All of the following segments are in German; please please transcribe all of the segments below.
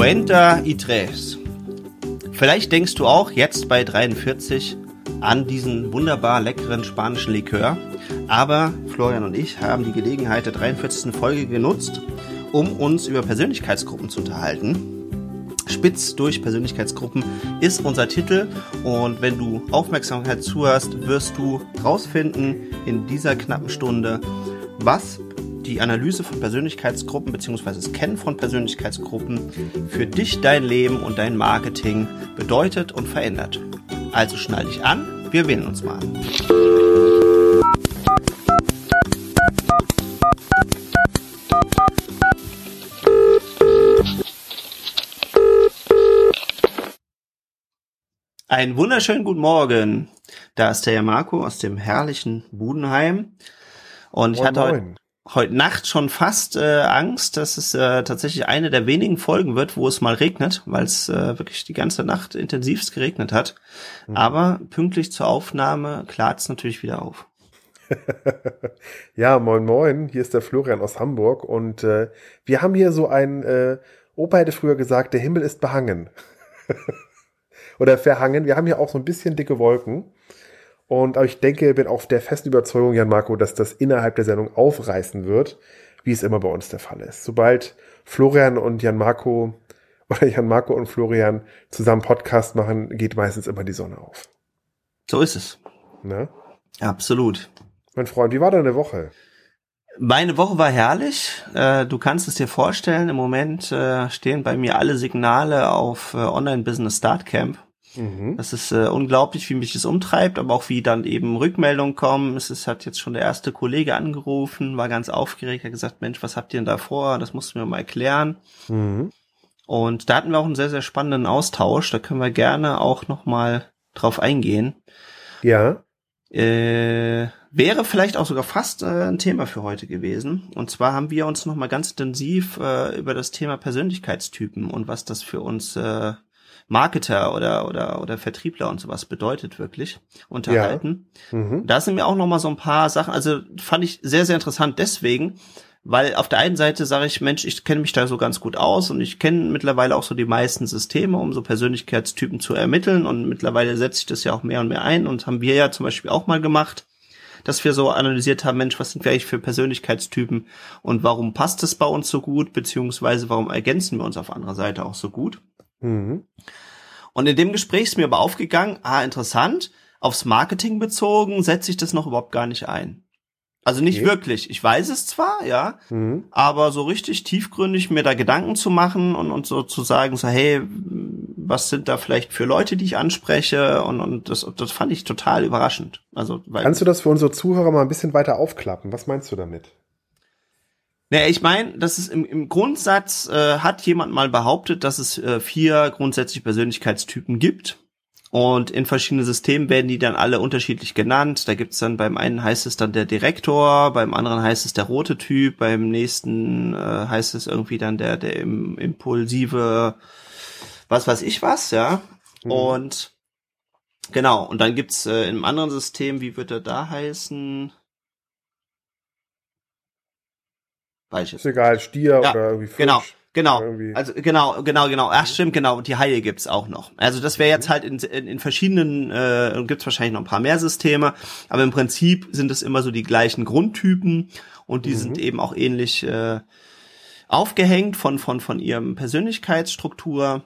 Cuenta y tres. Vielleicht denkst du auch jetzt bei 43 an diesen wunderbar leckeren spanischen Likör. Aber Florian und ich haben die Gelegenheit der 43. Folge genutzt, um uns über Persönlichkeitsgruppen zu unterhalten. Spitz durch Persönlichkeitsgruppen ist unser Titel und wenn du Aufmerksamkeit zuhörst, wirst du rausfinden in dieser knappen Stunde, was die Analyse von Persönlichkeitsgruppen bzw. das Kennen von Persönlichkeitsgruppen für dich, dein Leben und dein Marketing bedeutet und verändert. Also schnall dich an, wir wählen uns mal. Einen wunderschönen guten Morgen. Da ist der Marco aus dem herrlichen Budenheim. Und ich hatte heute, heute Nacht schon fast äh, Angst, dass es äh, tatsächlich eine der wenigen Folgen wird, wo es mal regnet, weil es äh, wirklich die ganze Nacht intensivst geregnet hat. Mhm. Aber pünktlich zur Aufnahme klart es natürlich wieder auf. ja, moin moin, hier ist der Florian aus Hamburg und äh, wir haben hier so ein, äh, Opa hätte früher gesagt, der Himmel ist behangen. Oder verhangen. Wir haben hier auch so ein bisschen dicke Wolken. Und aber ich denke, bin auch der festen Überzeugung, Jan Marco, dass das innerhalb der Sendung aufreißen wird, wie es immer bei uns der Fall ist. Sobald Florian und Jan Marco oder Jan Marco und Florian zusammen Podcast machen, geht meistens immer die Sonne auf. So ist es. Ne? Absolut. Mein Freund, wie war deine Woche? Meine Woche war herrlich. Äh, du kannst es dir vorstellen, im Moment äh, stehen bei mir alle Signale auf äh, Online-Business Start Camp. Mhm. Das ist äh, unglaublich, wie mich das umtreibt, aber auch wie dann eben Rückmeldungen kommen. Es ist, hat jetzt schon der erste Kollege angerufen, war ganz aufgeregt, hat gesagt, Mensch, was habt ihr denn da vor? Das musst du mir mal erklären. Mhm. Und da hatten wir auch einen sehr, sehr spannenden Austausch. Da können wir gerne auch nochmal drauf eingehen. Ja. Äh, wäre vielleicht auch sogar fast äh, ein Thema für heute gewesen. Und zwar haben wir uns nochmal ganz intensiv äh, über das Thema Persönlichkeitstypen und was das für uns äh, Marketer oder, oder, oder Vertriebler und sowas bedeutet wirklich unterhalten. Ja. Mhm. Da sind mir auch noch mal so ein paar Sachen, also fand ich sehr, sehr interessant deswegen, weil auf der einen Seite sage ich, Mensch, ich kenne mich da so ganz gut aus und ich kenne mittlerweile auch so die meisten Systeme, um so Persönlichkeitstypen zu ermitteln und mittlerweile setze ich das ja auch mehr und mehr ein und haben wir ja zum Beispiel auch mal gemacht, dass wir so analysiert haben, Mensch, was sind wir eigentlich für Persönlichkeitstypen und warum passt es bei uns so gut, beziehungsweise warum ergänzen wir uns auf anderer Seite auch so gut. Mhm. Und in dem Gespräch ist mir aber aufgegangen, ah, interessant, aufs Marketing bezogen setze ich das noch überhaupt gar nicht ein. Also nicht okay. wirklich. Ich weiß es zwar, ja, mhm. aber so richtig tiefgründig mir da Gedanken zu machen und, und so zu sagen, so, hey, was sind da vielleicht für Leute, die ich anspreche? Und, und das, das fand ich total überraschend. Also, weil Kannst du das für unsere Zuhörer mal ein bisschen weiter aufklappen? Was meinst du damit? Naja, ich meine, das ist im, im Grundsatz äh, hat jemand mal behauptet, dass es äh, vier grundsätzliche Persönlichkeitstypen gibt. Und in verschiedenen Systemen werden die dann alle unterschiedlich genannt. Da gibt's dann beim einen heißt es dann der Direktor, beim anderen heißt es der rote Typ, beim nächsten äh, heißt es irgendwie dann der der im, impulsive, was weiß ich was, ja. Mhm. Und genau. Und dann gibt's äh, im anderen System, wie wird er da heißen? Weiß Ist egal, Stier ja, oder irgendwie Fisch. Genau. Genau, also genau, genau, genau. Ach stimmt, genau. Und die Haie gibt's auch noch. Also das wäre jetzt mhm. halt in, in, in verschiedenen, äh, gibt's wahrscheinlich noch ein paar mehr Systeme, aber im Prinzip sind es immer so die gleichen Grundtypen und die mhm. sind eben auch ähnlich äh, aufgehängt von von von ihrem Persönlichkeitsstruktur.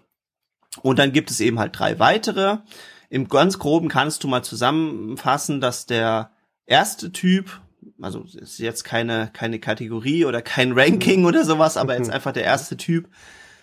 Und dann gibt es eben halt drei weitere. Im ganz groben kannst du mal zusammenfassen, dass der erste Typ also ist jetzt keine, keine Kategorie oder kein Ranking oder sowas, aber jetzt einfach der erste Typ,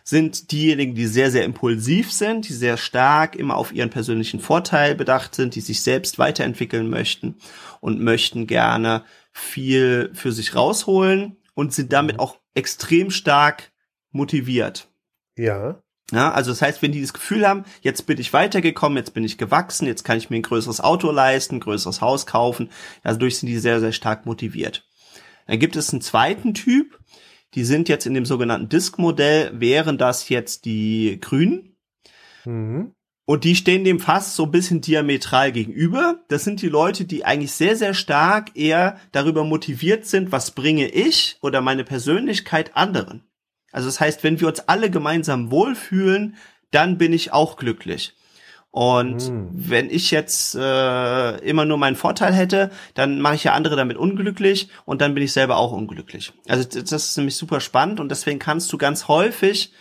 sind diejenigen, die sehr, sehr impulsiv sind, die sehr stark immer auf ihren persönlichen Vorteil bedacht sind, die sich selbst weiterentwickeln möchten und möchten gerne viel für sich rausholen und sind damit auch extrem stark motiviert. Ja. Ja, also das heißt, wenn die das Gefühl haben, jetzt bin ich weitergekommen, jetzt bin ich gewachsen, jetzt kann ich mir ein größeres Auto leisten, ein größeres Haus kaufen, dadurch sind die sehr, sehr stark motiviert. Dann gibt es einen zweiten Typ, die sind jetzt in dem sogenannten Disk-Modell, wären das jetzt die Grünen. Mhm. Und die stehen dem fast so ein bisschen diametral gegenüber. Das sind die Leute, die eigentlich sehr, sehr stark eher darüber motiviert sind, was bringe ich oder meine Persönlichkeit anderen. Also das heißt, wenn wir uns alle gemeinsam wohlfühlen, dann bin ich auch glücklich. Und mhm. wenn ich jetzt äh, immer nur meinen Vorteil hätte, dann mache ich ja andere damit unglücklich und dann bin ich selber auch unglücklich. Also das ist nämlich super spannend und deswegen kannst du ganz häufig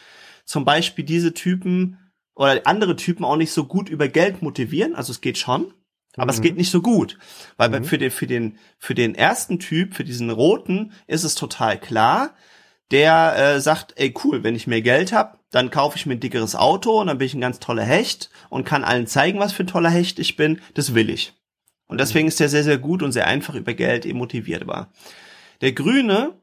zum Beispiel diese Typen oder andere Typen auch nicht so gut über Geld motivieren. Also es geht schon, aber mhm. es geht nicht so gut, weil mhm. für den für den für den ersten Typ, für diesen roten, ist es total klar. Der äh, sagt, ey cool, wenn ich mehr Geld habe, dann kaufe ich mir ein dickeres Auto und dann bin ich ein ganz toller Hecht und kann allen zeigen, was für ein toller Hecht ich bin. Das will ich. Und deswegen ist der sehr, sehr gut und sehr einfach über Geld eben motivierbar. Der Grüne,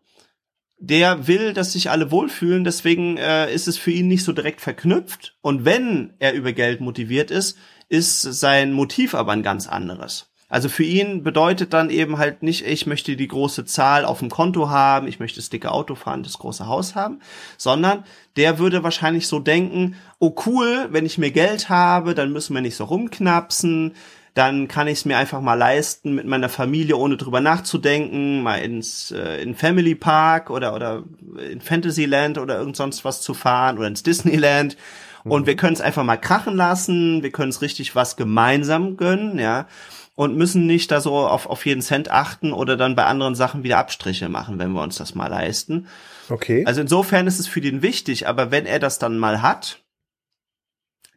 der will, dass sich alle wohlfühlen, deswegen äh, ist es für ihn nicht so direkt verknüpft. Und wenn er über Geld motiviert ist, ist sein Motiv aber ein ganz anderes. Also für ihn bedeutet dann eben halt nicht, ich möchte die große Zahl auf dem Konto haben, ich möchte das dicke Auto fahren, das große Haus haben, sondern der würde wahrscheinlich so denken, oh cool, wenn ich mehr Geld habe, dann müssen wir nicht so rumknapsen, dann kann ich es mir einfach mal leisten, mit meiner Familie, ohne drüber nachzudenken, mal ins äh, in Family Park oder oder in Fantasyland oder irgend sonst was zu fahren oder ins Disneyland. Und wir können es einfach mal krachen lassen, wir können es richtig was gemeinsam gönnen, ja und müssen nicht da so auf, auf jeden Cent achten oder dann bei anderen Sachen wieder Abstriche machen, wenn wir uns das mal leisten. Okay. Also insofern ist es für den wichtig, aber wenn er das dann mal hat,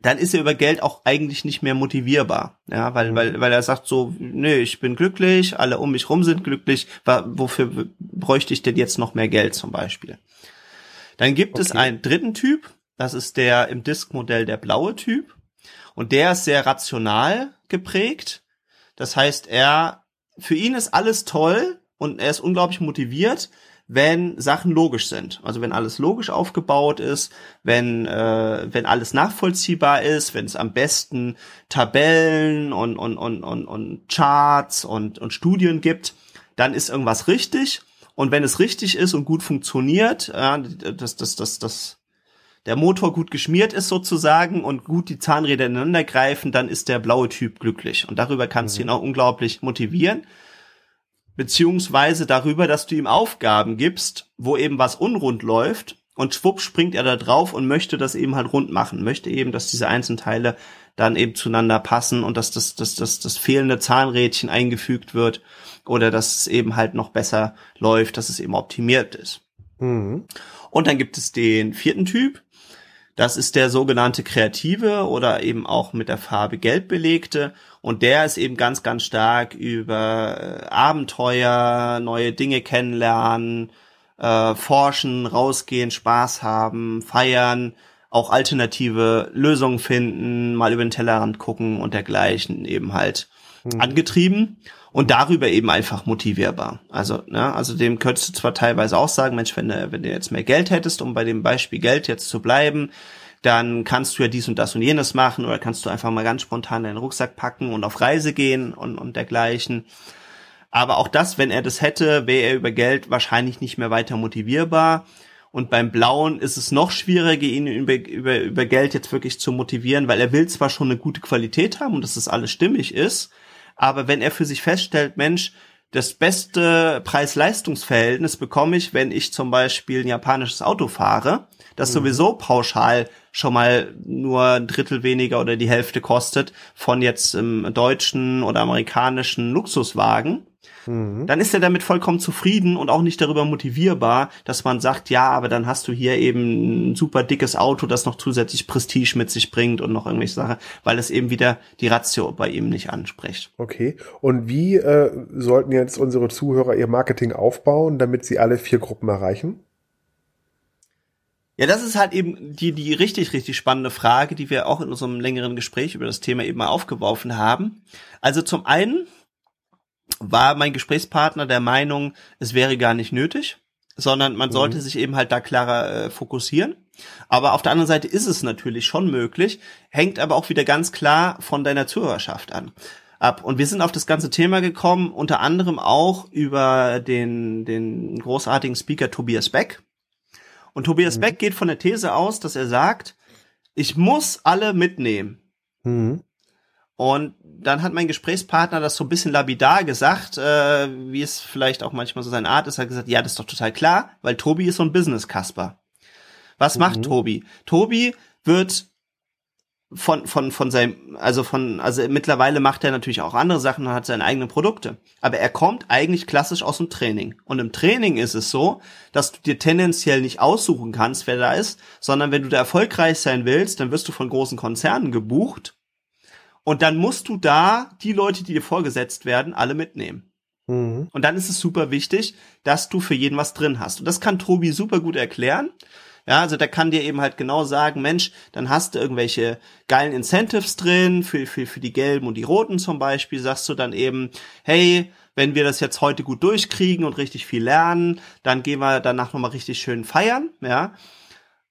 dann ist er über Geld auch eigentlich nicht mehr motivierbar. Ja, weil, mhm. weil, weil er sagt so, nee, ich bin glücklich, alle um mich rum sind glücklich, wofür bräuchte ich denn jetzt noch mehr Geld zum Beispiel? Dann gibt okay. es einen dritten Typ, das ist der im Disk-Modell der blaue Typ. Und der ist sehr rational geprägt. Das heißt, er, für ihn ist alles toll und er ist unglaublich motiviert, wenn Sachen logisch sind. Also wenn alles logisch aufgebaut ist, wenn, äh, wenn alles nachvollziehbar ist, wenn es am besten Tabellen und, und, und, und, und Charts und, und Studien gibt, dann ist irgendwas richtig. Und wenn es richtig ist und gut funktioniert, äh, das, das, das, das der Motor gut geschmiert ist sozusagen und gut die Zahnräder ineinander greifen, dann ist der blaue Typ glücklich. Und darüber kannst du mhm. ihn auch unglaublich motivieren. Beziehungsweise darüber, dass du ihm Aufgaben gibst, wo eben was unrund läuft und schwupp springt er da drauf und möchte das eben halt rund machen, möchte eben, dass diese einzelnen Teile dann eben zueinander passen und dass das, das, das, das fehlende Zahnrädchen eingefügt wird oder dass es eben halt noch besser läuft, dass es eben optimiert ist. Mhm. Und dann gibt es den vierten Typ, das ist der sogenannte Kreative oder eben auch mit der Farbe Gelb belegte. Und der ist eben ganz, ganz stark über äh, Abenteuer, neue Dinge kennenlernen, äh, forschen, rausgehen, Spaß haben, feiern, auch alternative Lösungen finden, mal über den Tellerrand gucken und dergleichen eben halt mhm. angetrieben und darüber eben einfach motivierbar. Also, ne, also dem könntest du zwar teilweise auch sagen, Mensch, wenn du, wenn du jetzt mehr Geld hättest, um bei dem Beispiel Geld jetzt zu bleiben, dann kannst du ja dies und das und jenes machen oder kannst du einfach mal ganz spontan deinen Rucksack packen und auf Reise gehen und, und dergleichen. Aber auch das, wenn er das hätte, wäre er über Geld wahrscheinlich nicht mehr weiter motivierbar. Und beim Blauen ist es noch schwieriger, ihn über, über, über Geld jetzt wirklich zu motivieren, weil er will zwar schon eine gute Qualität haben und dass das alles stimmig ist, aber wenn er für sich feststellt, Mensch, das beste Preis-Leistungs-Verhältnis bekomme ich, wenn ich zum Beispiel ein japanisches Auto fahre, das mhm. sowieso pauschal schon mal nur ein Drittel weniger oder die Hälfte kostet von jetzt im deutschen oder amerikanischen Luxuswagen Mhm. dann ist er damit vollkommen zufrieden und auch nicht darüber motivierbar, dass man sagt, ja, aber dann hast du hier eben ein super dickes Auto, das noch zusätzlich Prestige mit sich bringt und noch irgendwelche Sachen, weil es eben wieder die Ratio bei ihm nicht anspricht. Okay. Und wie äh, sollten jetzt unsere Zuhörer ihr Marketing aufbauen, damit sie alle vier Gruppen erreichen? Ja, das ist halt eben die, die richtig, richtig spannende Frage, die wir auch in unserem längeren Gespräch über das Thema eben mal aufgeworfen haben. Also zum einen war mein Gesprächspartner der Meinung, es wäre gar nicht nötig, sondern man sollte mhm. sich eben halt da klarer äh, fokussieren. Aber auf der anderen Seite ist es natürlich schon möglich, hängt aber auch wieder ganz klar von deiner Zuhörerschaft an. Ab. Und wir sind auf das ganze Thema gekommen, unter anderem auch über den, den großartigen Speaker Tobias Beck. Und Tobias mhm. Beck geht von der These aus, dass er sagt, ich muss alle mitnehmen. Mhm. Und dann hat mein Gesprächspartner das so ein bisschen lapidar gesagt, äh, wie es vielleicht auch manchmal so seine Art ist, hat gesagt, ja, das ist doch total klar, weil Tobi ist so ein Business-Kasper. Was macht mhm. Tobi? Tobi wird von, von, von seinem, also von, also mittlerweile macht er natürlich auch andere Sachen und hat seine eigenen Produkte. Aber er kommt eigentlich klassisch aus dem Training. Und im Training ist es so, dass du dir tendenziell nicht aussuchen kannst, wer da ist, sondern wenn du da erfolgreich sein willst, dann wirst du von großen Konzernen gebucht. Und dann musst du da die Leute, die dir vorgesetzt werden, alle mitnehmen. Mhm. Und dann ist es super wichtig, dass du für jeden was drin hast. Und das kann Tobi super gut erklären. Ja, also der kann dir eben halt genau sagen, Mensch, dann hast du irgendwelche geilen Incentives drin, für, für, für die gelben und die roten zum Beispiel, sagst du dann eben, hey, wenn wir das jetzt heute gut durchkriegen und richtig viel lernen, dann gehen wir danach nochmal richtig schön feiern, ja.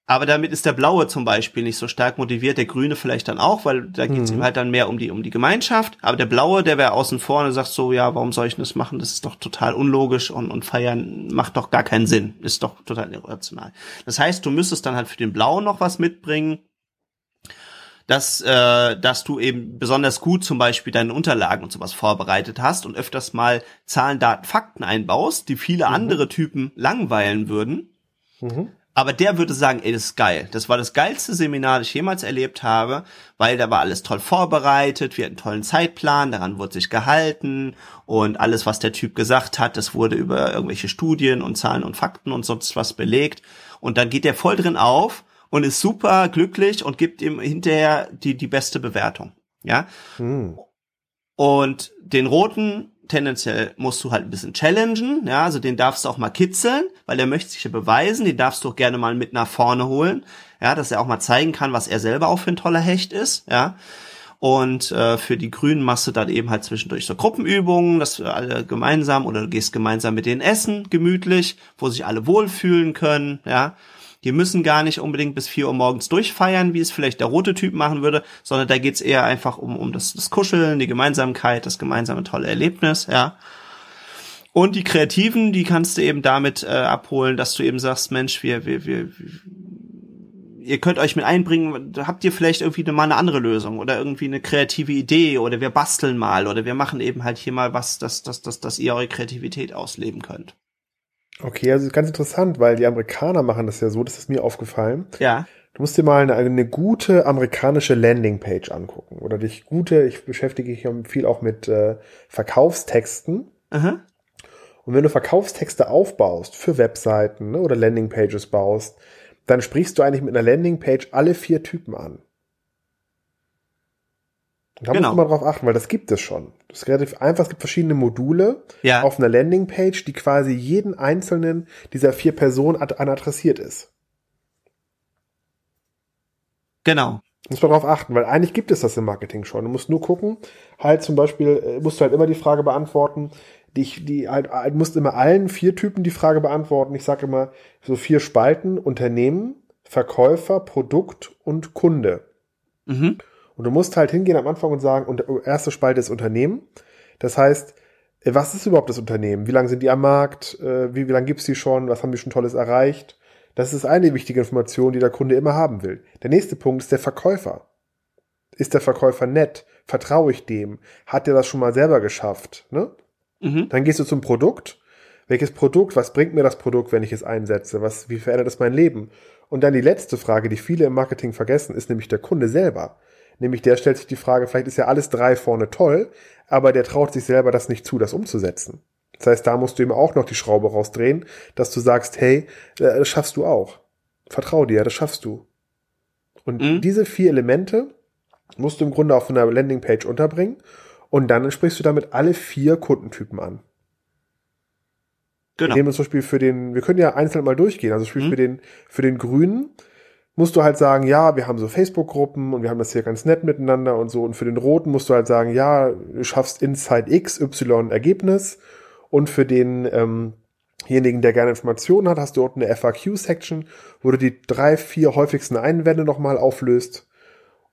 Aber damit ist der Blaue zum Beispiel nicht so stark motiviert, der Grüne vielleicht dann auch, weil da geht es mhm. ihm halt dann mehr um die, um die Gemeinschaft. Aber der Blaue, der wäre außen vor und sagt so, ja, warum soll ich das machen? Das ist doch total unlogisch und, und feiern macht doch gar keinen Sinn. Ist doch total irrational. Das heißt, du müsstest dann halt für den Blauen noch was mitbringen, dass, äh, dass du eben besonders gut zum Beispiel deine Unterlagen und sowas vorbereitet hast und öfters mal Zahlen, Daten, Fakten einbaust, die viele mhm. andere Typen langweilen würden. Mhm. Aber der würde sagen, ey, das ist geil. Das war das geilste Seminar, das ich jemals erlebt habe, weil da war alles toll vorbereitet, wir hatten einen tollen Zeitplan, daran wurde sich gehalten und alles, was der Typ gesagt hat, das wurde über irgendwelche Studien und Zahlen und Fakten und sonst was belegt. Und dann geht der voll drin auf und ist super glücklich und gibt ihm hinterher die, die beste Bewertung. Ja. Hm. Und den roten tendenziell musst du halt ein bisschen challengen, ja, also den darfst du auch mal kitzeln, weil der möchte sich ja beweisen, den darfst du auch gerne mal mit nach vorne holen, ja, dass er auch mal zeigen kann, was er selber auch für ein toller Hecht ist, ja. Und äh, für die Grünen machst du dann eben halt zwischendurch so Gruppenübungen, dass wir alle gemeinsam oder du gehst gemeinsam mit denen essen, gemütlich, wo sich alle wohlfühlen können, ja. Die müssen gar nicht unbedingt bis vier Uhr morgens durchfeiern, wie es vielleicht der rote Typ machen würde, sondern da geht's eher einfach um, um das, das Kuscheln, die Gemeinsamkeit, das gemeinsame tolle Erlebnis, ja. Und die Kreativen, die kannst du eben damit äh, abholen, dass du eben sagst, Mensch, wir, wir, wir, ihr könnt euch mit einbringen, habt ihr vielleicht irgendwie mal eine andere Lösung oder irgendwie eine kreative Idee oder wir basteln mal oder wir machen eben halt hier mal was, dass, dass, dass, dass ihr eure Kreativität ausleben könnt. Okay, also ganz interessant, weil die Amerikaner machen das ja so, das ist mir aufgefallen. Ja. Du musst dir mal eine, eine gute amerikanische Landingpage angucken oder dich gute, ich beschäftige mich viel auch mit äh, Verkaufstexten. Aha. Und wenn du Verkaufstexte aufbaust für Webseiten ne, oder Landingpages baust, dann sprichst du eigentlich mit einer Landingpage alle vier Typen an. Da genau. musst du mal drauf achten, weil das gibt es schon. Das ist relativ einfach. Es gibt verschiedene Module ja. auf einer Landingpage, die quasi jeden einzelnen dieser vier Personen an adressiert ist. Genau. Muss man darauf achten, weil eigentlich gibt es das im Marketing schon. Du musst nur gucken, halt zum Beispiel, äh, musst du halt immer die Frage beantworten, die, die halt, halt musst immer allen vier Typen die Frage beantworten. Ich sage immer so vier Spalten, Unternehmen, Verkäufer, Produkt und Kunde. Mhm. Und du musst halt hingehen am Anfang und sagen, und erste Spalte ist Unternehmen. Das heißt, äh, was ist überhaupt das Unternehmen? Wie lange sind die am Markt? Äh, wie, wie lange gibt's die schon? Was haben die schon Tolles erreicht? Das ist eine wichtige Information, die der Kunde immer haben will. Der nächste Punkt ist der Verkäufer. Ist der Verkäufer nett? Vertraue ich dem? Hat der das schon mal selber geschafft? Ne? Mhm. Dann gehst du zum Produkt. Welches Produkt? Was bringt mir das Produkt, wenn ich es einsetze? Was, wie verändert es mein Leben? Und dann die letzte Frage, die viele im Marketing vergessen, ist nämlich der Kunde selber. Nämlich der stellt sich die Frage, vielleicht ist ja alles drei vorne toll, aber der traut sich selber das nicht zu, das umzusetzen. Das heißt, da musst du ihm auch noch die Schraube rausdrehen, dass du sagst, hey, äh, das schaffst du auch. Vertrau dir, das schaffst du. Und mhm. diese vier Elemente musst du im Grunde auf einer Landingpage unterbringen und dann sprichst du damit alle vier Kundentypen an. Genau. Wir nehmen zum Beispiel für den, wir können ja einzeln mal durchgehen. Also Beispiel mhm. für den, für den Grünen musst du halt sagen, ja, wir haben so Facebook-Gruppen und wir haben das hier ganz nett miteinander und so. Und für den Roten musst du halt sagen, ja, du schaffst Inside X, Y Ergebnis. Und für den ähm, denjenigen, der gerne Informationen hat, hast du dort eine FAQ-Section, wo du die drei, vier häufigsten Einwände nochmal auflöst.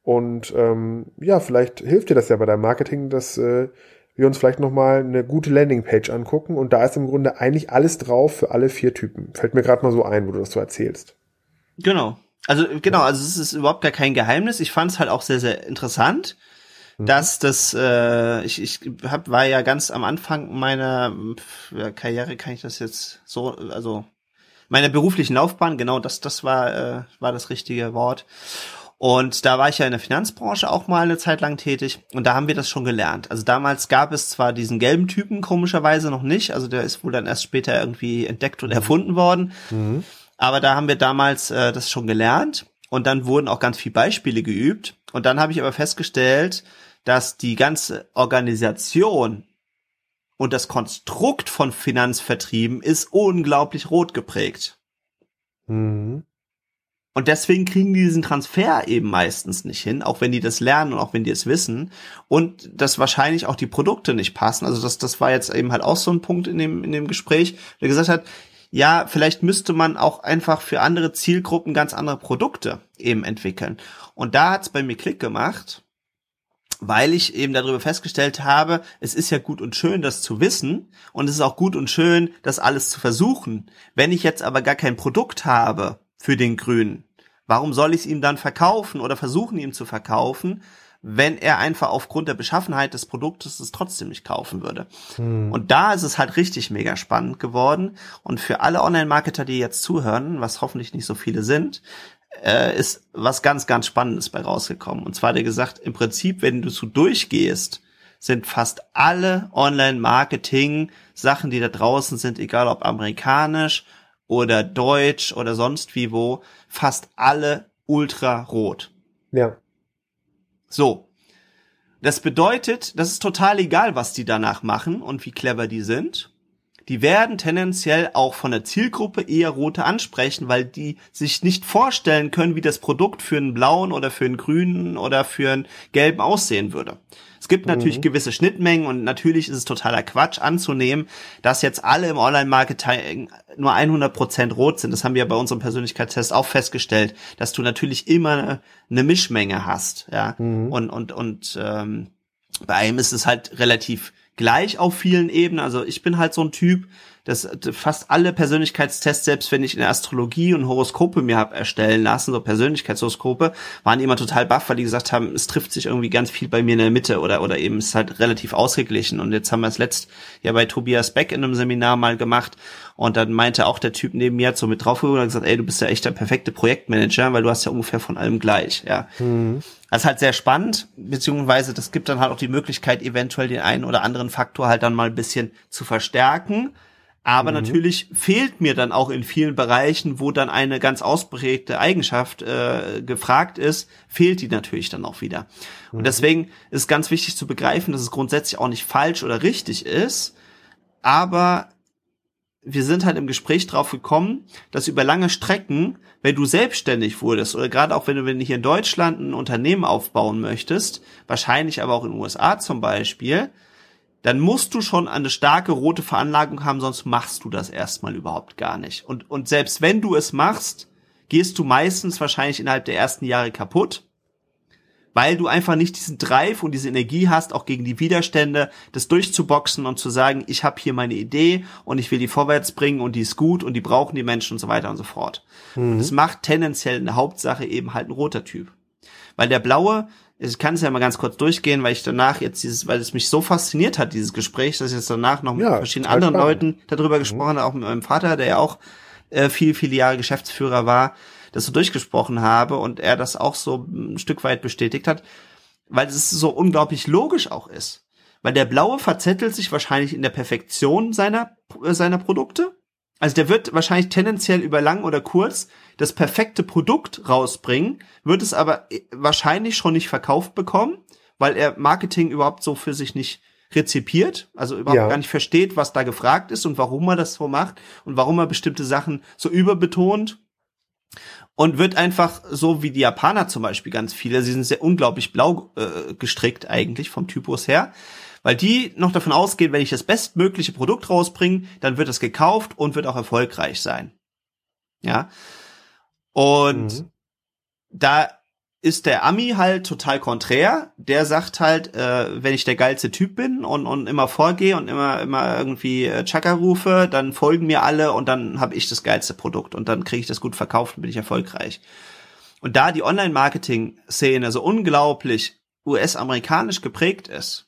Und ähm, ja, vielleicht hilft dir das ja bei deinem Marketing, dass äh, wir uns vielleicht nochmal eine gute Landingpage angucken. Und da ist im Grunde eigentlich alles drauf für alle vier Typen. Fällt mir gerade mal so ein, wo du das so erzählst. Genau. Also genau, also es ist überhaupt gar kein Geheimnis. Ich fand es halt auch sehr, sehr interessant, mhm. dass das, äh, ich, ich hab, war ja ganz am Anfang meiner Karriere, kann ich das jetzt so, also Meiner beruflichen Laufbahn, genau, das, das war, äh, war das richtige Wort. Und da war ich ja in der Finanzbranche auch mal eine Zeit lang tätig und da haben wir das schon gelernt. Also damals gab es zwar diesen gelben Typen komischerweise noch nicht, also der ist wohl dann erst später irgendwie entdeckt und erfunden worden, mhm. Aber da haben wir damals äh, das schon gelernt und dann wurden auch ganz viele Beispiele geübt und dann habe ich aber festgestellt, dass die ganze Organisation und das Konstrukt von Finanzvertrieben ist unglaublich rot geprägt. Mhm. Und deswegen kriegen die diesen Transfer eben meistens nicht hin, auch wenn die das lernen und auch wenn die es wissen. Und dass wahrscheinlich auch die Produkte nicht passen. Also das, das war jetzt eben halt auch so ein Punkt in dem, in dem Gespräch, der gesagt hat, ja, vielleicht müsste man auch einfach für andere Zielgruppen ganz andere Produkte eben entwickeln. Und da hat's bei mir Klick gemacht, weil ich eben darüber festgestellt habe, es ist ja gut und schön, das zu wissen und es ist auch gut und schön, das alles zu versuchen. Wenn ich jetzt aber gar kein Produkt habe für den Grünen, Warum soll ich es ihm dann verkaufen oder versuchen ihm zu verkaufen, wenn er einfach aufgrund der Beschaffenheit des Produktes es trotzdem nicht kaufen würde? Hm. Und da ist es halt richtig mega spannend geworden. Und für alle Online-Marketer, die jetzt zuhören, was hoffentlich nicht so viele sind, äh, ist was ganz, ganz Spannendes bei rausgekommen. Und zwar hat er gesagt, im Prinzip, wenn du so durchgehst, sind fast alle Online-Marketing-Sachen, die da draußen sind, egal ob amerikanisch oder Deutsch oder sonst wie wo, fast alle ultra rot. Ja. So. Das bedeutet, das ist total egal, was die danach machen und wie clever die sind. Die werden tendenziell auch von der Zielgruppe eher rote ansprechen, weil die sich nicht vorstellen können, wie das Produkt für einen blauen oder für einen grünen oder für einen gelben aussehen würde. Es gibt natürlich mhm. gewisse Schnittmengen und natürlich ist es totaler Quatsch anzunehmen, dass jetzt alle im Online-Marketing nur 100% rot sind. Das haben wir bei unserem Persönlichkeitstest auch festgestellt, dass du natürlich immer eine Mischmenge hast, ja. Mhm. Und und und ähm, bei einem ist es halt relativ gleich auf vielen Ebenen. Also ich bin halt so ein Typ, dass fast alle Persönlichkeitstests, selbst wenn ich in der Astrologie und Horoskope mir habe erstellen lassen, so Persönlichkeitshoroskope, waren immer total baff, weil die gesagt haben, es trifft sich irgendwie ganz viel bei mir in der Mitte oder oder eben ist halt relativ ausgeglichen. Und jetzt haben wir es letzt ja bei Tobias Beck in einem Seminar mal gemacht und dann meinte auch der Typ neben mir, hat so mit draufgeguckt und gesagt, ey, du bist ja echt der perfekte Projektmanager, weil du hast ja ungefähr von allem gleich, ja. Mhm. Das ist halt sehr spannend, beziehungsweise das gibt dann halt auch die Möglichkeit, eventuell den einen oder anderen Faktor halt dann mal ein bisschen zu verstärken aber mhm. natürlich fehlt mir dann auch in vielen Bereichen, wo dann eine ganz ausprägte Eigenschaft äh, gefragt ist, fehlt die natürlich dann auch wieder. Mhm. Und deswegen ist ganz wichtig zu begreifen, dass es grundsätzlich auch nicht falsch oder richtig ist, aber wir sind halt im Gespräch drauf gekommen, dass über lange Strecken, wenn du selbstständig wurdest oder gerade auch wenn du, wenn du hier in Deutschland ein Unternehmen aufbauen möchtest, wahrscheinlich aber auch in den USA zum Beispiel, dann musst du schon eine starke rote Veranlagung haben, sonst machst du das erstmal überhaupt gar nicht. Und, und selbst wenn du es machst, gehst du meistens wahrscheinlich innerhalb der ersten Jahre kaputt, weil du einfach nicht diesen Drive und diese Energie hast, auch gegen die Widerstände, das durchzuboxen und zu sagen, ich habe hier meine Idee und ich will die vorwärts bringen und die ist gut und die brauchen die Menschen und so weiter und so fort. Mhm. Und es macht tendenziell eine Hauptsache eben halt ein roter Typ. Weil der blaue, ich kann es ja mal ganz kurz durchgehen, weil ich danach jetzt dieses, weil es mich so fasziniert hat, dieses Gespräch, dass ich jetzt danach noch mit ja, verschiedenen anderen spannend. Leuten darüber mhm. gesprochen habe, auch mit meinem Vater, der ja auch äh, viel, viele Jahre Geschäftsführer war, das so durchgesprochen habe und er das auch so ein Stück weit bestätigt hat, weil es so unglaublich logisch auch ist. Weil der Blaue verzettelt sich wahrscheinlich in der Perfektion seiner, äh, seiner Produkte. Also der wird wahrscheinlich tendenziell über lang oder kurz das perfekte Produkt rausbringen, wird es aber äh, wahrscheinlich schon nicht verkauft bekommen, weil er Marketing überhaupt so für sich nicht rezipiert, also überhaupt ja. gar nicht versteht, was da gefragt ist und warum er das so macht und warum er bestimmte Sachen so überbetont und wird einfach so wie die Japaner zum Beispiel ganz viele, sie sind sehr unglaublich blau äh, gestrickt eigentlich vom Typus her, weil die noch davon ausgehen, wenn ich das bestmögliche Produkt rausbringe, dann wird es gekauft und wird auch erfolgreich sein. Ja. Und mhm. da ist der Ami halt total konträr. Der sagt halt, äh, wenn ich der geilste Typ bin und, und immer vorgehe und immer immer irgendwie äh, Chaka rufe, dann folgen mir alle und dann habe ich das geilste Produkt und dann kriege ich das gut verkauft und bin ich erfolgreich. Und da die Online-Marketing-Szene so unglaublich US-amerikanisch geprägt ist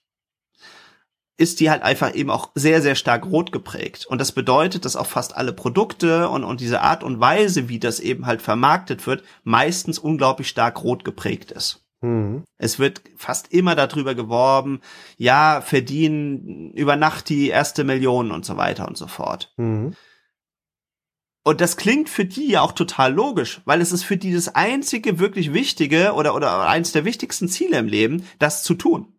ist die halt einfach eben auch sehr, sehr stark rot geprägt. Und das bedeutet, dass auch fast alle Produkte und, und diese Art und Weise, wie das eben halt vermarktet wird, meistens unglaublich stark rot geprägt ist. Mhm. Es wird fast immer darüber geworben, ja, verdienen über Nacht die erste Million und so weiter und so fort. Mhm. Und das klingt für die ja auch total logisch, weil es ist für die das einzige wirklich wichtige oder, oder eins der wichtigsten Ziele im Leben, das zu tun.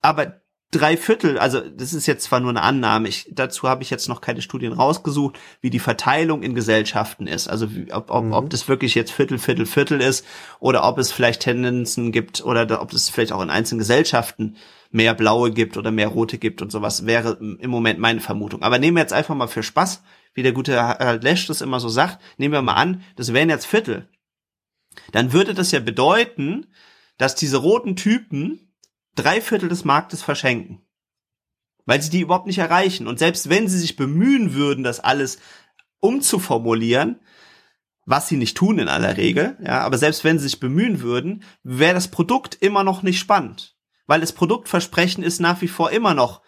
Aber drei Viertel, also das ist jetzt zwar nur eine Annahme, ich, dazu habe ich jetzt noch keine Studien rausgesucht, wie die Verteilung in Gesellschaften ist. Also wie, ob, ob, mhm. ob das wirklich jetzt Viertel, Viertel, Viertel ist oder ob es vielleicht Tendenzen gibt oder ob es vielleicht auch in einzelnen Gesellschaften mehr blaue gibt oder mehr rote gibt und sowas, wäre im Moment meine Vermutung. Aber nehmen wir jetzt einfach mal für Spaß, wie der gute Harald Lesch das immer so sagt, nehmen wir mal an, das wären jetzt Viertel. Dann würde das ja bedeuten, dass diese roten Typen drei Viertel des Marktes verschenken. Weil sie die überhaupt nicht erreichen. Und selbst wenn sie sich bemühen würden, das alles umzuformulieren, was sie nicht tun in aller Regel, ja, aber selbst wenn sie sich bemühen würden, wäre das Produkt immer noch nicht spannend. Weil das Produktversprechen ist nach wie vor immer noch,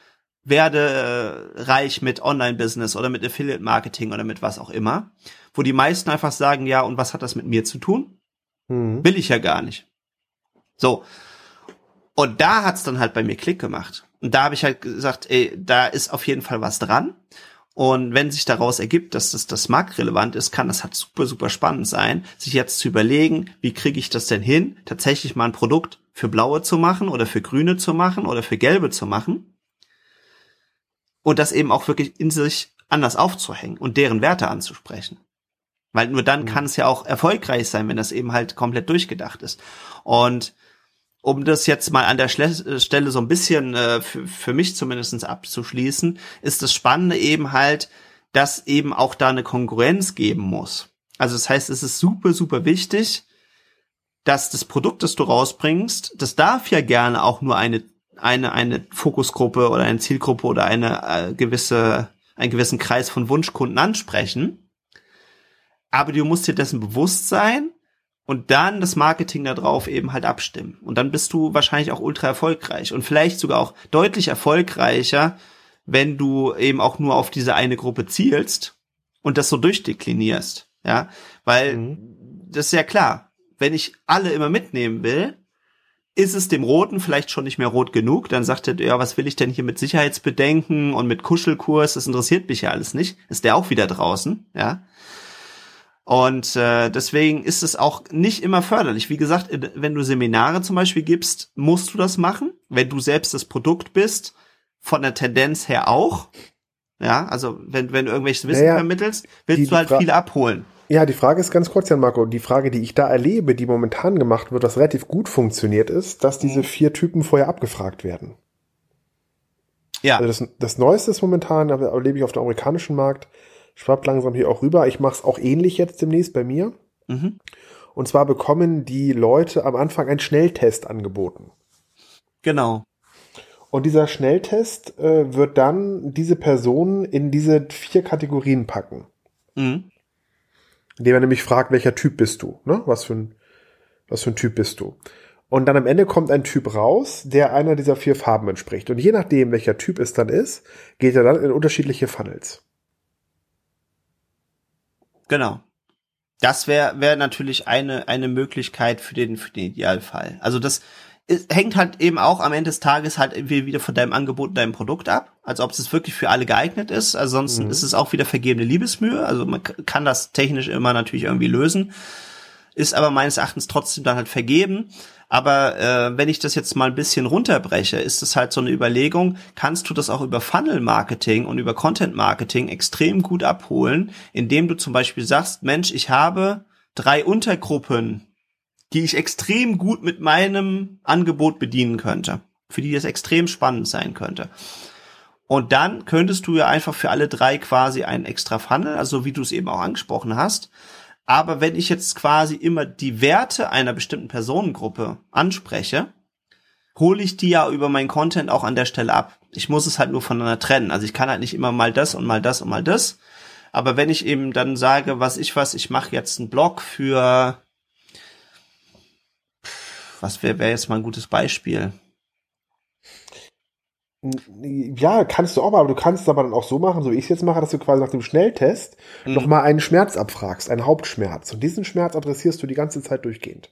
werde äh, reich mit Online-Business oder mit Affiliate-Marketing oder mit was auch immer, wo die meisten einfach sagen, ja, und was hat das mit mir zu tun? Mhm. Will ich ja gar nicht. So, und da hat's dann halt bei mir Klick gemacht. Und da habe ich halt gesagt, ey, da ist auf jeden Fall was dran. Und wenn sich daraus ergibt, dass das, das marktrelevant ist, kann das halt super, super spannend sein, sich jetzt zu überlegen, wie kriege ich das denn hin, tatsächlich mal ein Produkt für blaue zu machen oder für grüne zu machen oder für gelbe zu machen. Und das eben auch wirklich in sich anders aufzuhängen und deren Werte anzusprechen. Weil nur dann mhm. kann es ja auch erfolgreich sein, wenn das eben halt komplett durchgedacht ist. Und um das jetzt mal an der Stelle so ein bisschen äh, für, mich zumindestens abzuschließen, ist das Spannende eben halt, dass eben auch da eine Konkurrenz geben muss. Also das heißt, es ist super, super wichtig, dass das Produkt, das du rausbringst, das darf ja gerne auch nur eine, eine, eine Fokusgruppe oder eine Zielgruppe oder eine äh, gewisse, einen gewissen Kreis von Wunschkunden ansprechen. Aber du musst dir dessen bewusst sein, und dann das Marketing darauf eben halt abstimmen. Und dann bist du wahrscheinlich auch ultra erfolgreich und vielleicht sogar auch deutlich erfolgreicher, wenn du eben auch nur auf diese eine Gruppe zielst und das so durchdeklinierst. Ja, weil mhm. das ist ja klar, wenn ich alle immer mitnehmen will, ist es dem Roten vielleicht schon nicht mehr rot genug. Dann sagt er, ja, was will ich denn hier mit Sicherheitsbedenken und mit Kuschelkurs? Das interessiert mich ja alles nicht. Ist der auch wieder draußen, ja? Und äh, deswegen ist es auch nicht immer förderlich. Wie gesagt, wenn du Seminare zum Beispiel gibst, musst du das machen. Wenn du selbst das Produkt bist, von der Tendenz her auch. Ja, also wenn, wenn du irgendwelches Wissen naja, vermittelst, willst die, du halt viel abholen. Ja, die Frage ist ganz kurz, Jan Marco. Die Frage, die ich da erlebe, die momentan gemacht wird, was relativ gut funktioniert, ist, dass diese mhm. vier Typen vorher abgefragt werden. Ja. Also das, das Neueste ist momentan, erlebe ich auf dem amerikanischen Markt, schwappt langsam hier auch rüber. Ich mache es auch ähnlich jetzt demnächst bei mir. Mhm. Und zwar bekommen die Leute am Anfang einen Schnelltest angeboten. Genau. Und dieser Schnelltest äh, wird dann diese Person in diese vier Kategorien packen. Mhm. Indem er nämlich fragt, welcher Typ bist du? Ne? Was, für ein, was für ein Typ bist du? Und dann am Ende kommt ein Typ raus, der einer dieser vier Farben entspricht. Und je nachdem, welcher Typ es dann ist, geht er dann in unterschiedliche Funnels. Genau. Das wäre wär natürlich eine, eine Möglichkeit für den, für den Idealfall. Also das ist, hängt halt eben auch am Ende des Tages halt irgendwie wieder von deinem Angebot und deinem Produkt ab. Also ob es wirklich für alle geeignet ist. Ansonsten mhm. ist es auch wieder vergebene Liebesmühe. Also man kann das technisch immer natürlich irgendwie lösen. Ist aber meines Erachtens trotzdem dann halt vergeben. Aber äh, wenn ich das jetzt mal ein bisschen runterbreche, ist es halt so eine Überlegung, kannst du das auch über Funnel-Marketing und über Content-Marketing extrem gut abholen, indem du zum Beispiel sagst, Mensch, ich habe drei Untergruppen, die ich extrem gut mit meinem Angebot bedienen könnte, für die das extrem spannend sein könnte. Und dann könntest du ja einfach für alle drei quasi einen extra Funnel, also wie du es eben auch angesprochen hast, aber wenn ich jetzt quasi immer die Werte einer bestimmten Personengruppe anspreche, hole ich die ja über meinen Content auch an der Stelle ab. Ich muss es halt nur voneinander trennen. Also ich kann halt nicht immer mal das und mal das und mal das. Aber wenn ich eben dann sage, was ich was, ich mache jetzt einen Blog für was wäre wär jetzt mal ein gutes Beispiel? Ja, kannst du auch mal, aber du kannst es aber dann auch so machen, so wie ich es jetzt mache, dass du quasi nach dem Schnelltest mhm. nochmal einen Schmerz abfragst, einen Hauptschmerz. Und diesen Schmerz adressierst du die ganze Zeit durchgehend.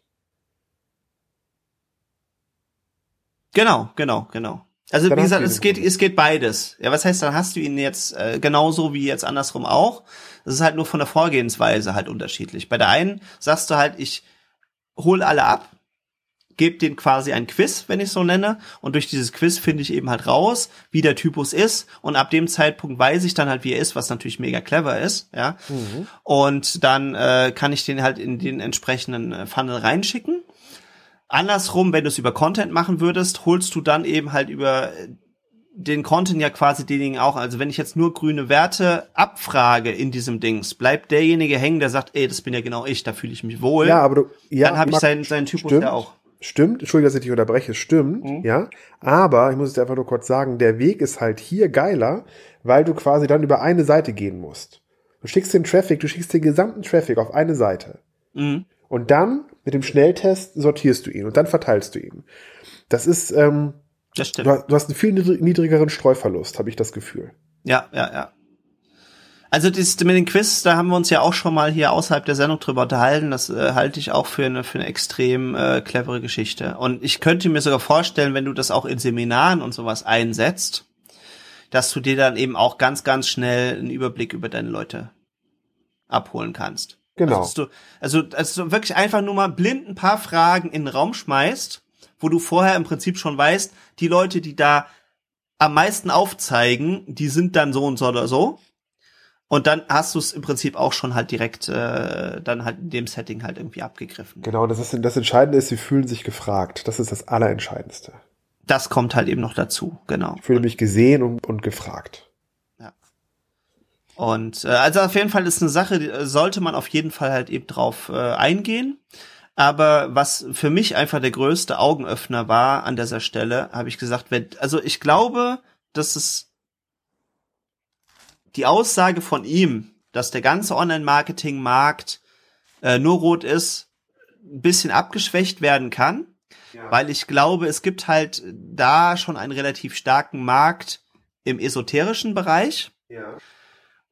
Genau, genau, genau. Also dann wie gesagt, es geht, es geht beides. Ja, was heißt, dann hast du ihn jetzt äh, genauso wie jetzt andersrum auch. Das ist halt nur von der Vorgehensweise halt unterschiedlich. Bei der einen sagst du halt, ich hol alle ab, gebe den quasi ein Quiz, wenn ich so nenne, und durch dieses Quiz finde ich eben halt raus, wie der Typus ist, und ab dem Zeitpunkt weiß ich dann halt, wie er ist, was natürlich mega clever ist, ja. Mhm. Und dann äh, kann ich den halt in den entsprechenden äh, Funnel reinschicken Andersrum, wenn du es über Content machen würdest, holst du dann eben halt über den Content ja quasi denjenigen auch. Also wenn ich jetzt nur grüne Werte abfrage in diesem Dings, bleibt derjenige hängen, der sagt, ey, das bin ja genau ich, da fühle ich mich wohl. Ja, aber du, ja, dann habe ich seinen, seinen Typus stimmt, ja auch. Stimmt, Entschuldigung, dass ich dich unterbreche, stimmt, mhm. ja. Aber ich muss es dir einfach nur kurz sagen, der Weg ist halt hier geiler, weil du quasi dann über eine Seite gehen musst. Du schickst den Traffic, du schickst den gesamten Traffic auf eine Seite. Mhm. Und dann mit dem Schnelltest sortierst du ihn und dann verteilst du ihn. Das ist, ähm, das stimmt. Du, du hast einen viel niedrigeren Streuverlust, habe ich das Gefühl. Ja, ja, ja. Also das mit den Quiz, da haben wir uns ja auch schon mal hier außerhalb der Sendung drüber unterhalten. Das äh, halte ich auch für eine für eine extrem äh, clevere Geschichte. Und ich könnte mir sogar vorstellen, wenn du das auch in Seminaren und sowas einsetzt, dass du dir dann eben auch ganz ganz schnell einen Überblick über deine Leute abholen kannst. Genau. Also, du, also, also du wirklich einfach nur mal blind ein paar Fragen in den Raum schmeißt, wo du vorher im Prinzip schon weißt, die Leute, die da am meisten aufzeigen, die sind dann so und so oder so. Und dann hast du es im Prinzip auch schon halt direkt äh, dann halt in dem Setting halt irgendwie abgegriffen. Genau, das ist das Entscheidende ist, sie fühlen sich gefragt. Das ist das Allerentscheidendste. Das kommt halt eben noch dazu, genau. Ich fühle mich gesehen und, und gefragt. Und äh, also auf jeden Fall ist eine Sache, die, sollte man auf jeden Fall halt eben drauf äh, eingehen. Aber was für mich einfach der größte Augenöffner war an dieser Stelle, habe ich gesagt, wenn, also ich glaube, dass es die Aussage von ihm, dass der ganze Online-Marketing-Markt äh, nur rot ist, ein bisschen abgeschwächt werden kann, ja. weil ich glaube, es gibt halt da schon einen relativ starken Markt im esoterischen Bereich. Ja.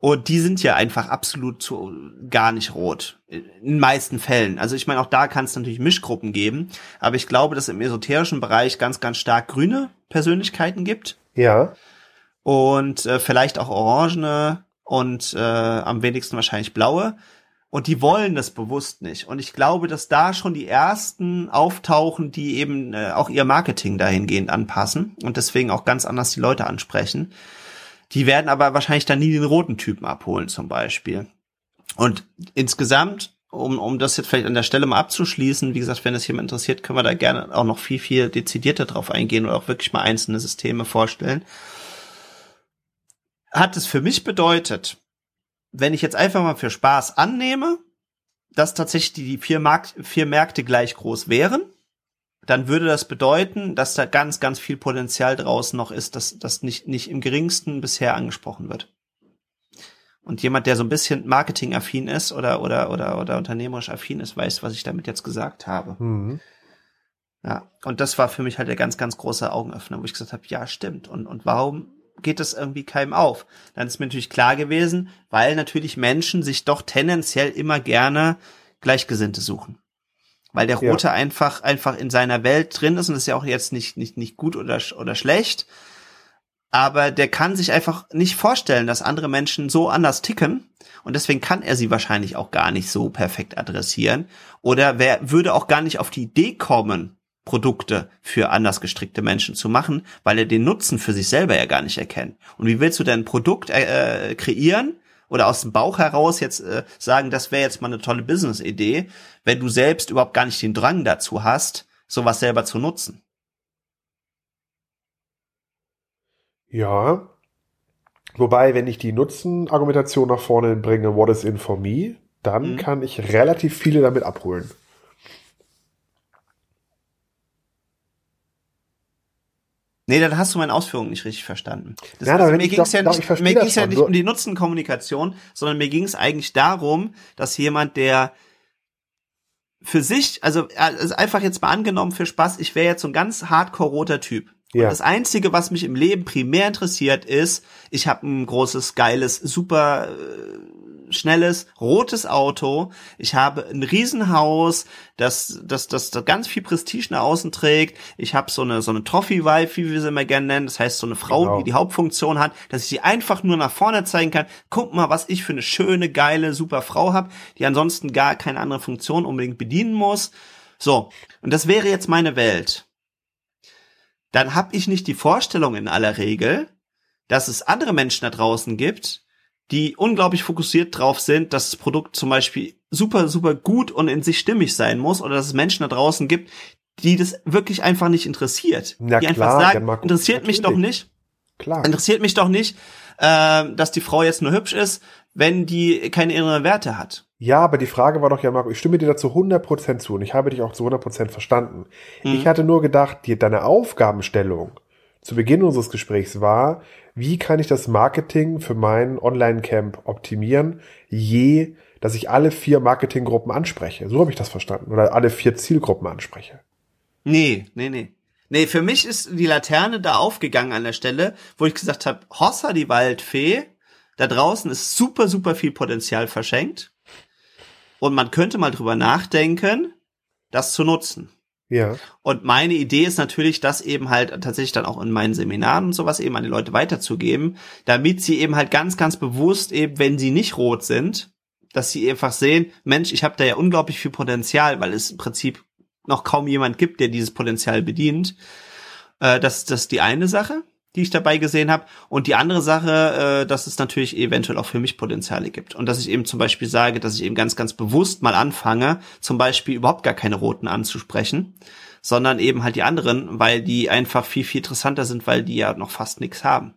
Und die sind ja einfach absolut zu, gar nicht rot. In den meisten Fällen. Also ich meine, auch da kann es natürlich Mischgruppen geben. Aber ich glaube, dass im esoterischen Bereich ganz, ganz stark grüne Persönlichkeiten gibt. Ja. Und äh, vielleicht auch orangene und äh, am wenigsten wahrscheinlich blaue. Und die wollen das bewusst nicht. Und ich glaube, dass da schon die ersten auftauchen, die eben äh, auch ihr Marketing dahingehend anpassen und deswegen auch ganz anders die Leute ansprechen. Die werden aber wahrscheinlich dann nie den roten Typen abholen zum Beispiel. Und insgesamt, um, um das jetzt vielleicht an der Stelle mal abzuschließen, wie gesagt, wenn es jemand interessiert, können wir da gerne auch noch viel, viel dezidierter drauf eingehen oder auch wirklich mal einzelne Systeme vorstellen. Hat es für mich bedeutet, wenn ich jetzt einfach mal für Spaß annehme, dass tatsächlich die vier, Markt, vier Märkte gleich groß wären, dann würde das bedeuten, dass da ganz, ganz viel Potenzial draußen noch ist, dass das nicht, nicht im geringsten bisher angesprochen wird. Und jemand, der so ein bisschen marketingaffin ist oder, oder, oder, oder unternehmerisch affin ist, weiß, was ich damit jetzt gesagt habe. Mhm. Ja, und das war für mich halt der ganz, ganz große Augenöffner, wo ich gesagt habe, ja, stimmt. Und, und warum geht das irgendwie keinem auf? Dann ist mir natürlich klar gewesen, weil natürlich Menschen sich doch tendenziell immer gerne Gleichgesinnte suchen weil der Rote ja. einfach einfach in seiner Welt drin ist und das ist ja auch jetzt nicht nicht nicht gut oder oder schlecht, aber der kann sich einfach nicht vorstellen, dass andere Menschen so anders ticken und deswegen kann er sie wahrscheinlich auch gar nicht so perfekt adressieren oder wer würde auch gar nicht auf die Idee kommen, Produkte für anders gestrickte Menschen zu machen, weil er den Nutzen für sich selber ja gar nicht erkennt. Und wie willst du denn ein Produkt äh, kreieren, oder aus dem Bauch heraus jetzt äh, sagen, das wäre jetzt mal eine tolle Business-Idee, wenn du selbst überhaupt gar nicht den Drang dazu hast, sowas selber zu nutzen. Ja. Wobei, wenn ich die Nutzen-Argumentation nach vorne bringe, what is in for me, dann mhm. kann ich relativ viele damit abholen. Nee, dann hast du meine Ausführungen nicht richtig verstanden. Das, ja, also, mir ging es ja nicht, mir ging's ja nicht um die Nutzenkommunikation, sondern mir ging es eigentlich darum, dass jemand, der für sich, also, also einfach jetzt mal angenommen für Spaß, ich wäre jetzt so ein ganz hardcore roter Typ. Ja. Und das Einzige, was mich im Leben primär interessiert, ist, ich habe ein großes, geiles, super äh, schnelles, rotes Auto. Ich habe ein Riesenhaus, das, das, das, das ganz viel Prestige nach außen trägt. Ich habe so eine, so eine Trophy-Wife, wie wir sie immer gerne nennen. Das heißt, so eine Frau, genau. die die Hauptfunktion hat, dass ich sie einfach nur nach vorne zeigen kann. Guck mal, was ich für eine schöne, geile, super Frau habe, die ansonsten gar keine andere Funktion unbedingt bedienen muss. So, und das wäre jetzt meine Welt dann habe ich nicht die Vorstellung in aller Regel, dass es andere Menschen da draußen gibt, die unglaublich fokussiert drauf sind, dass das Produkt zum Beispiel super, super gut und in sich stimmig sein muss oder dass es Menschen da draußen gibt, die das wirklich einfach nicht interessiert. Ja, die klar, einfach sagen, interessiert natürlich. mich doch nicht. Klar. Interessiert mich doch nicht, äh, dass die Frau jetzt nur hübsch ist, wenn die keine inneren Werte hat. Ja, aber die Frage war doch ja, Marco, ich stimme dir dazu 100% zu und ich habe dich auch zu 100% verstanden. Mhm. Ich hatte nur gedacht, die, deine Aufgabenstellung zu Beginn unseres Gesprächs war, wie kann ich das Marketing für mein Online-Camp optimieren, je, dass ich alle vier Marketinggruppen anspreche. So habe ich das verstanden. Oder alle vier Zielgruppen anspreche. Nee, nee, nee. Nee, für mich ist die Laterne da aufgegangen an der Stelle, wo ich gesagt habe, Hossa, die Waldfee, da draußen ist super, super viel Potenzial verschenkt. Und man könnte mal drüber nachdenken, das zu nutzen. Ja. Und meine Idee ist natürlich, das eben halt tatsächlich dann auch in meinen Seminaren und sowas eben an die Leute weiterzugeben, damit sie eben halt ganz, ganz bewusst eben, wenn sie nicht rot sind, dass sie einfach sehen, Mensch, ich habe da ja unglaublich viel Potenzial, weil es im Prinzip noch kaum jemand gibt, der dieses Potenzial bedient. Äh, das, das ist die eine Sache die ich dabei gesehen habe. Und die andere Sache, äh, dass es natürlich eventuell auch für mich Potenziale gibt. Und dass ich eben zum Beispiel sage, dass ich eben ganz, ganz bewusst mal anfange, zum Beispiel überhaupt gar keine roten anzusprechen, sondern eben halt die anderen, weil die einfach viel, viel interessanter sind, weil die ja noch fast nichts haben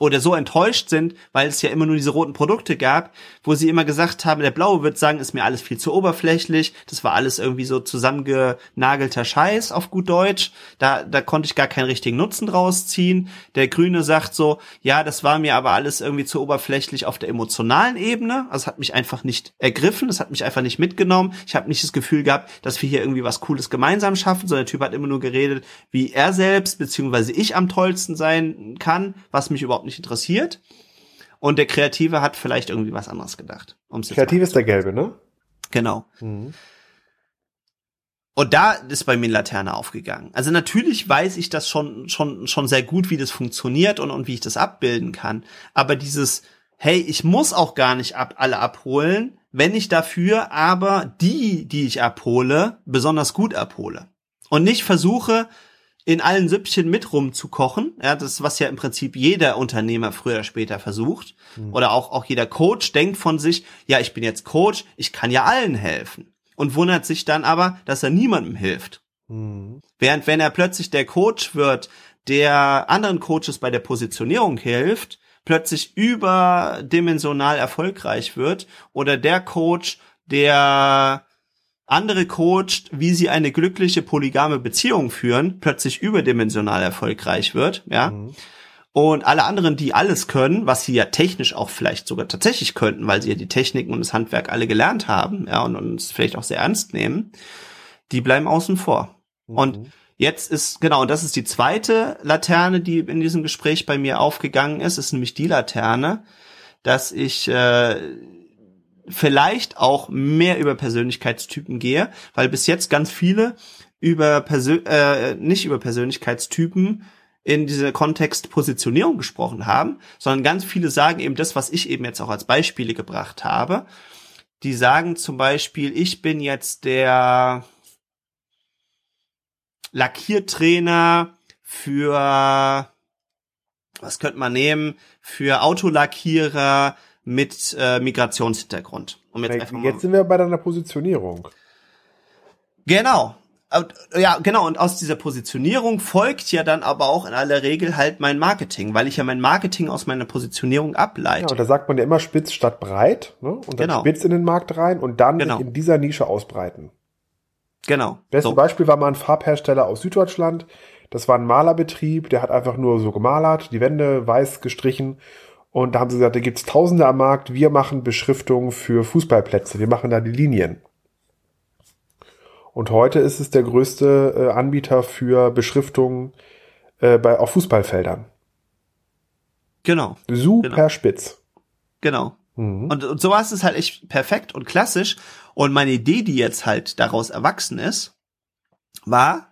oder so enttäuscht sind, weil es ja immer nur diese roten Produkte gab, wo sie immer gesagt haben, der Blaue wird sagen, ist mir alles viel zu oberflächlich, das war alles irgendwie so zusammengenagelter Scheiß auf gut Deutsch, da, da konnte ich gar keinen richtigen Nutzen draus ziehen. Der Grüne sagt so, ja, das war mir aber alles irgendwie zu oberflächlich auf der emotionalen Ebene, also hat mich einfach nicht ergriffen, es hat mich einfach nicht mitgenommen, ich habe nicht das Gefühl gehabt, dass wir hier irgendwie was Cooles gemeinsam schaffen, sondern der Typ hat immer nur geredet, wie er selbst, beziehungsweise ich am tollsten sein kann, was mich überhaupt nicht interessiert. Und der Kreative hat vielleicht irgendwie was anderes gedacht. Kreativ ist der Gelbe, ne? Genau. Mhm. Und da ist bei mir eine Laterne aufgegangen. Also natürlich weiß ich das schon, schon, schon sehr gut, wie das funktioniert und, und wie ich das abbilden kann. Aber dieses, hey, ich muss auch gar nicht ab, alle abholen, wenn ich dafür aber die, die ich abhole, besonders gut abhole. Und nicht versuche, in allen Süppchen mit rumzukochen. Ja, das was ja im Prinzip jeder Unternehmer früher oder später versucht. Mhm. Oder auch, auch jeder Coach denkt von sich, ja, ich bin jetzt Coach, ich kann ja allen helfen. Und wundert sich dann aber, dass er niemandem hilft. Mhm. Während wenn er plötzlich der Coach wird, der anderen Coaches bei der Positionierung hilft, plötzlich überdimensional erfolgreich wird oder der Coach, der andere coacht, wie sie eine glückliche polygame Beziehung führen, plötzlich überdimensional erfolgreich wird, ja. Mhm. Und alle anderen, die alles können, was sie ja technisch auch vielleicht sogar tatsächlich könnten, weil sie ja die Techniken und das Handwerk alle gelernt haben, ja, und uns vielleicht auch sehr ernst nehmen, die bleiben außen vor. Mhm. Und jetzt ist, genau, und das ist die zweite Laterne, die in diesem Gespräch bei mir aufgegangen ist, ist nämlich die Laterne, dass ich äh, vielleicht auch mehr über Persönlichkeitstypen gehe, weil bis jetzt ganz viele über Persön äh, nicht über Persönlichkeitstypen in dieser Kontext Positionierung gesprochen haben, sondern ganz viele sagen eben das, was ich eben jetzt auch als Beispiele gebracht habe. Die sagen zum Beispiel, ich bin jetzt der Lackiertrainer für, was könnte man nehmen, für Autolackierer, mit äh, Migrationshintergrund. Um jetzt, jetzt, jetzt sind wir bei deiner Positionierung. Genau. Ja, genau. Und aus dieser Positionierung folgt ja dann aber auch in aller Regel halt mein Marketing, weil ich ja mein Marketing aus meiner Positionierung ableite. Ja, und da sagt man ja immer spitz statt breit, ne? Und dann genau. spitz in den Markt rein und dann genau. in dieser Nische ausbreiten. Genau. Beste so. Beispiel war mal ein Farbhersteller aus Süddeutschland. Das war ein Malerbetrieb, der hat einfach nur so gemalert, die Wände weiß gestrichen und da haben sie gesagt, da gibt's Tausende am Markt, wir machen Beschriftungen für Fußballplätze, wir machen da die Linien. Und heute ist es der größte äh, Anbieter für Beschriftungen äh, bei, auf Fußballfeldern. Genau. Super Genau. spitz. Genau. Mhm. Und, und sowas ist halt echt perfekt und klassisch. Und meine Idee, die jetzt halt daraus erwachsen ist, war,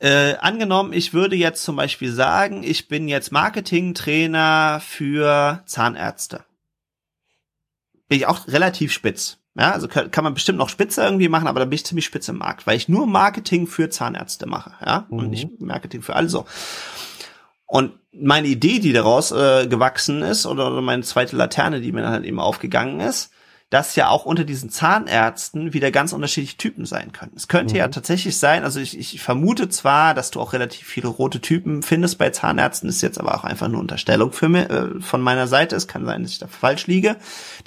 äh, angenommen, ich würde jetzt zum Beispiel sagen, ich bin jetzt Marketingtrainer für Zahnärzte. Bin ich auch relativ spitz. Ja, also kann, kann man bestimmt noch spitzer irgendwie machen, aber da bin ich ziemlich spitz im Markt, weil ich nur Marketing für Zahnärzte mache, ja, und Mhm. nicht Marketing für alle so. Und meine Idee, die daraus äh, gewachsen ist, oder, oder meine zweite Laterne, die mir dann halt eben aufgegangen ist, dass ja auch unter diesen Zahnärzten wieder ganz unterschiedliche Typen sein können. Es könnte ja tatsächlich sein, also ich, ich vermute zwar, dass du auch relativ viele rote Typen findest bei Zahnärzten, ist jetzt aber auch einfach nur Unterstellung für mich, äh, von meiner Seite. Es kann sein, dass ich da falsch liege,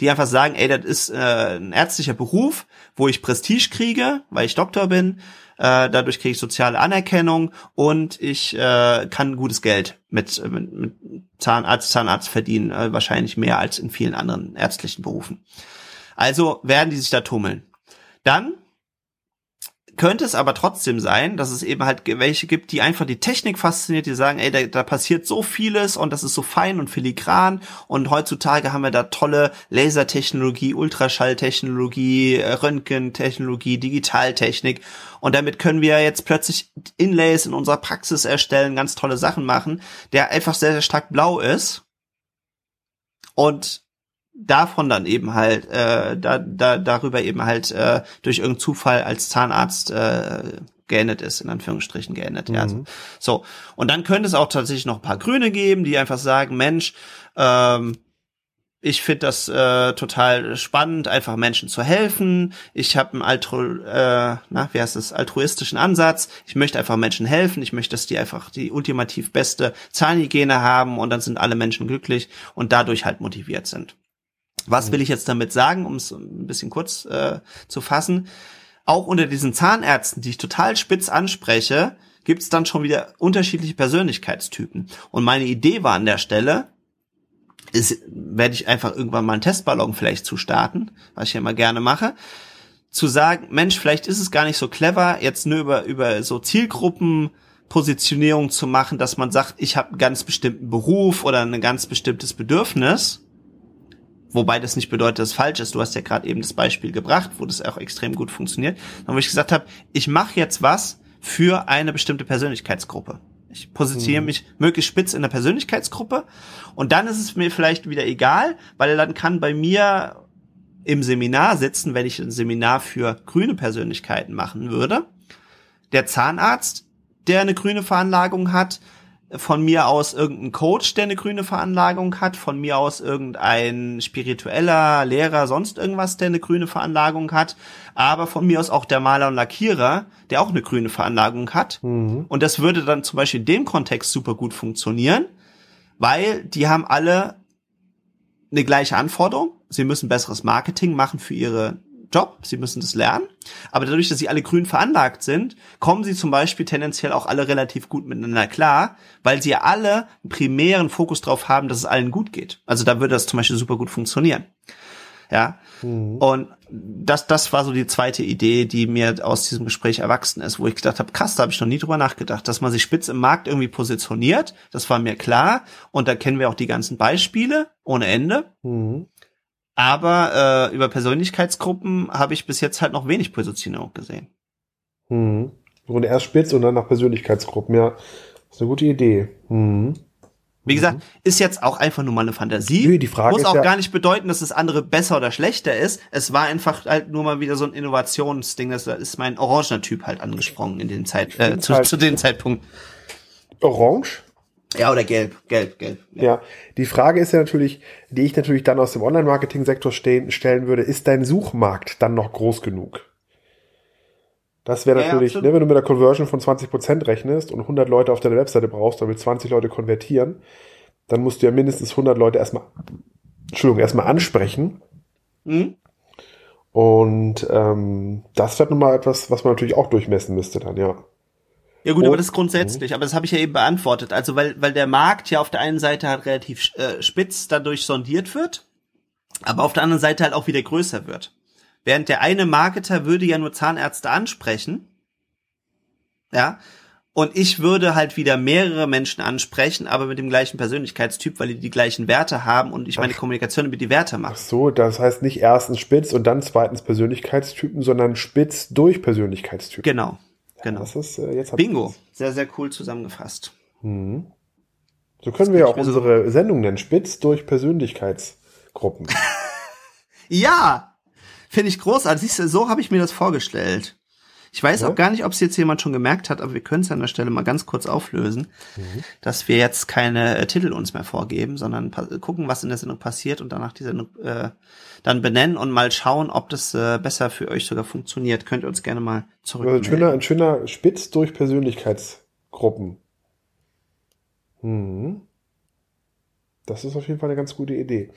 die einfach sagen, ey, das ist äh, ein ärztlicher Beruf, wo ich Prestige kriege, weil ich Doktor bin, äh, dadurch kriege ich soziale Anerkennung und ich äh, kann gutes Geld mit, äh, mit, mit Zahnarzt, Zahnarzt verdienen, äh, wahrscheinlich mehr als in vielen anderen ärztlichen Berufen. Also werden die sich da tummeln. Dann könnte es aber trotzdem sein, dass es eben halt welche gibt, die einfach die Technik fasziniert, die sagen, ey, da, da passiert so vieles und das ist so fein und filigran und heutzutage haben wir da tolle Lasertechnologie, Ultraschalltechnologie, äh, Röntgentechnologie, Digitaltechnik und damit können wir jetzt plötzlich Inlays in unserer Praxis erstellen, ganz tolle Sachen machen, der einfach sehr, sehr stark blau ist und davon dann eben halt äh, da, da darüber eben halt äh, durch irgendeinen Zufall als Zahnarzt äh, geendet ist, in Anführungsstrichen geendet. Ja, also, so. Und dann könnte es auch tatsächlich noch ein paar Grüne geben, die einfach sagen, Mensch, ähm, ich finde das äh, total spannend, einfach Menschen zu helfen. Ich habe einen Altru äh, na, wie heißt das, altruistischen Ansatz. Ich möchte einfach Menschen helfen. Ich möchte, dass die einfach die ultimativ beste Zahnhygiene haben und dann sind alle Menschen glücklich und dadurch halt motiviert sind. Was will ich jetzt damit sagen, um es ein bisschen kurz äh, zu fassen? Auch unter diesen Zahnärzten, die ich total spitz anspreche, gibt es dann schon wieder unterschiedliche Persönlichkeitstypen. Und meine Idee war an der Stelle, ist, werde ich einfach irgendwann mal einen Testballon vielleicht zu starten, was ich ja immer gerne mache, zu sagen, Mensch, vielleicht ist es gar nicht so clever, jetzt nur über, über so Zielgruppenpositionierung zu machen, dass man sagt, ich habe einen ganz bestimmten Beruf oder ein ganz bestimmtes Bedürfnis, Wobei das nicht bedeutet, dass es falsch ist. Du hast ja gerade eben das Beispiel gebracht, wo das auch extrem gut funktioniert. Und wo ich gesagt habe, ich mache jetzt was für eine bestimmte Persönlichkeitsgruppe. Ich positioniere Mhm. mich möglichst spitz in der Persönlichkeitsgruppe und dann ist es mir vielleicht wieder egal, weil dann kann bei mir im Seminar sitzen, wenn ich ein Seminar für grüne Persönlichkeiten machen würde, der Zahnarzt, der eine grüne Veranlagung hat, von mir aus irgendein Coach, der eine grüne Veranlagung hat, von mir aus irgendein spiritueller Lehrer, sonst irgendwas, der eine grüne Veranlagung hat, aber von mir aus auch der Maler und Lackierer, der auch eine grüne Veranlagung hat. Mhm. Und das würde dann zum Beispiel in dem Kontext super gut funktionieren, weil die haben alle eine gleiche Anforderung. Sie müssen besseres Marketing machen für ihre Job, sie müssen das lernen. Aber dadurch, dass sie alle grün veranlagt sind, kommen sie zum Beispiel tendenziell auch alle relativ gut miteinander klar, weil sie ja alle einen primären Fokus drauf haben, dass es allen gut geht. Also da würde das zum Beispiel super gut funktionieren. Ja. Und das, das war so die zweite Idee, die mir aus diesem Gespräch erwachsen ist, wo ich gedacht habe, krass, da habe ich noch nie drüber nachgedacht, dass man sich spitz im Markt irgendwie positioniert. Das war mir klar. Und da kennen wir auch die ganzen Beispiele ohne Ende. Mhm. Aber äh, über Persönlichkeitsgruppen habe ich bis jetzt halt noch wenig Positionierung gesehen. Mhm. Und erst spitz und dann nach Persönlichkeitsgruppen, ja. Das ist eine gute Idee. Mhm. Wie gesagt, ist jetzt auch einfach nur mal eine Fantasie. Nö, die Frage Muss ist auch ja- gar nicht bedeuten, dass das andere besser oder schlechter ist. Es war einfach halt nur mal wieder so ein Innovationsding. Das da ist mein orangener Typ halt angesprungen in den Zeit, äh, zu, halt- zu dem Zeitpunkt. Orange? Ja, oder gelb, gelb, gelb. Ja. Die Frage ist ja natürlich, die ich natürlich dann aus dem Online-Marketing-Sektor stellen würde, ist dein Suchmarkt dann noch groß genug? Das wäre Ja, ja, natürlich, ne, wenn du mit einer Conversion von 20% rechnest und 100 Leute auf deiner Webseite brauchst, damit 20 Leute konvertieren, dann musst du ja mindestens 100 Leute erstmal, Entschuldigung, erstmal ansprechen. Hm? Und ähm, das wäre nun mal etwas, was man natürlich auch durchmessen müsste dann, ja. Ja gut, Und- aber das ist grundsätzlich, aber das habe ich ja eben beantwortet. Also weil, weil der Markt ja auf der einen Seite halt relativ äh, spitz dadurch sondiert wird, aber auf der anderen Seite halt auch wieder größer wird. Während der eine Marketer würde ja nur Zahnärzte ansprechen, ja, Und ich würde halt wieder mehrere Menschen ansprechen, aber mit dem gleichen Persönlichkeitstyp, weil die die gleichen Werte haben und ich meine Kommunikation über die Werte mache. Ach so, das heißt nicht erstens spitz und dann zweitens Persönlichkeitstypen, sondern spitz durch Persönlichkeitstypen. Genau, genau. Das ist äh, jetzt Bingo, ich's. sehr, sehr cool zusammengefasst. Mhm. So können wir ja auch mir so- unsere Sendung nennen, spitz durch Persönlichkeitsgruppen. Ja, finde ich großartig. Siehst du, so habe ich mir das vorgestellt. Ich weiß Ja. auch gar nicht, ob es jetzt jemand schon gemerkt hat, aber wir können es an der Stelle mal ganz kurz auflösen, dass wir jetzt keine äh, Titel uns mehr vorgeben, sondern gucken, was in der Sendung passiert und danach die Sendung äh, dann benennen und mal schauen, ob das äh, besser für euch sogar funktioniert. Könnt ihr uns gerne mal Also ein schöner, ein schöner Spitz durch Persönlichkeitsgruppen. Mhm. Das ist auf jeden Fall eine ganz gute Idee.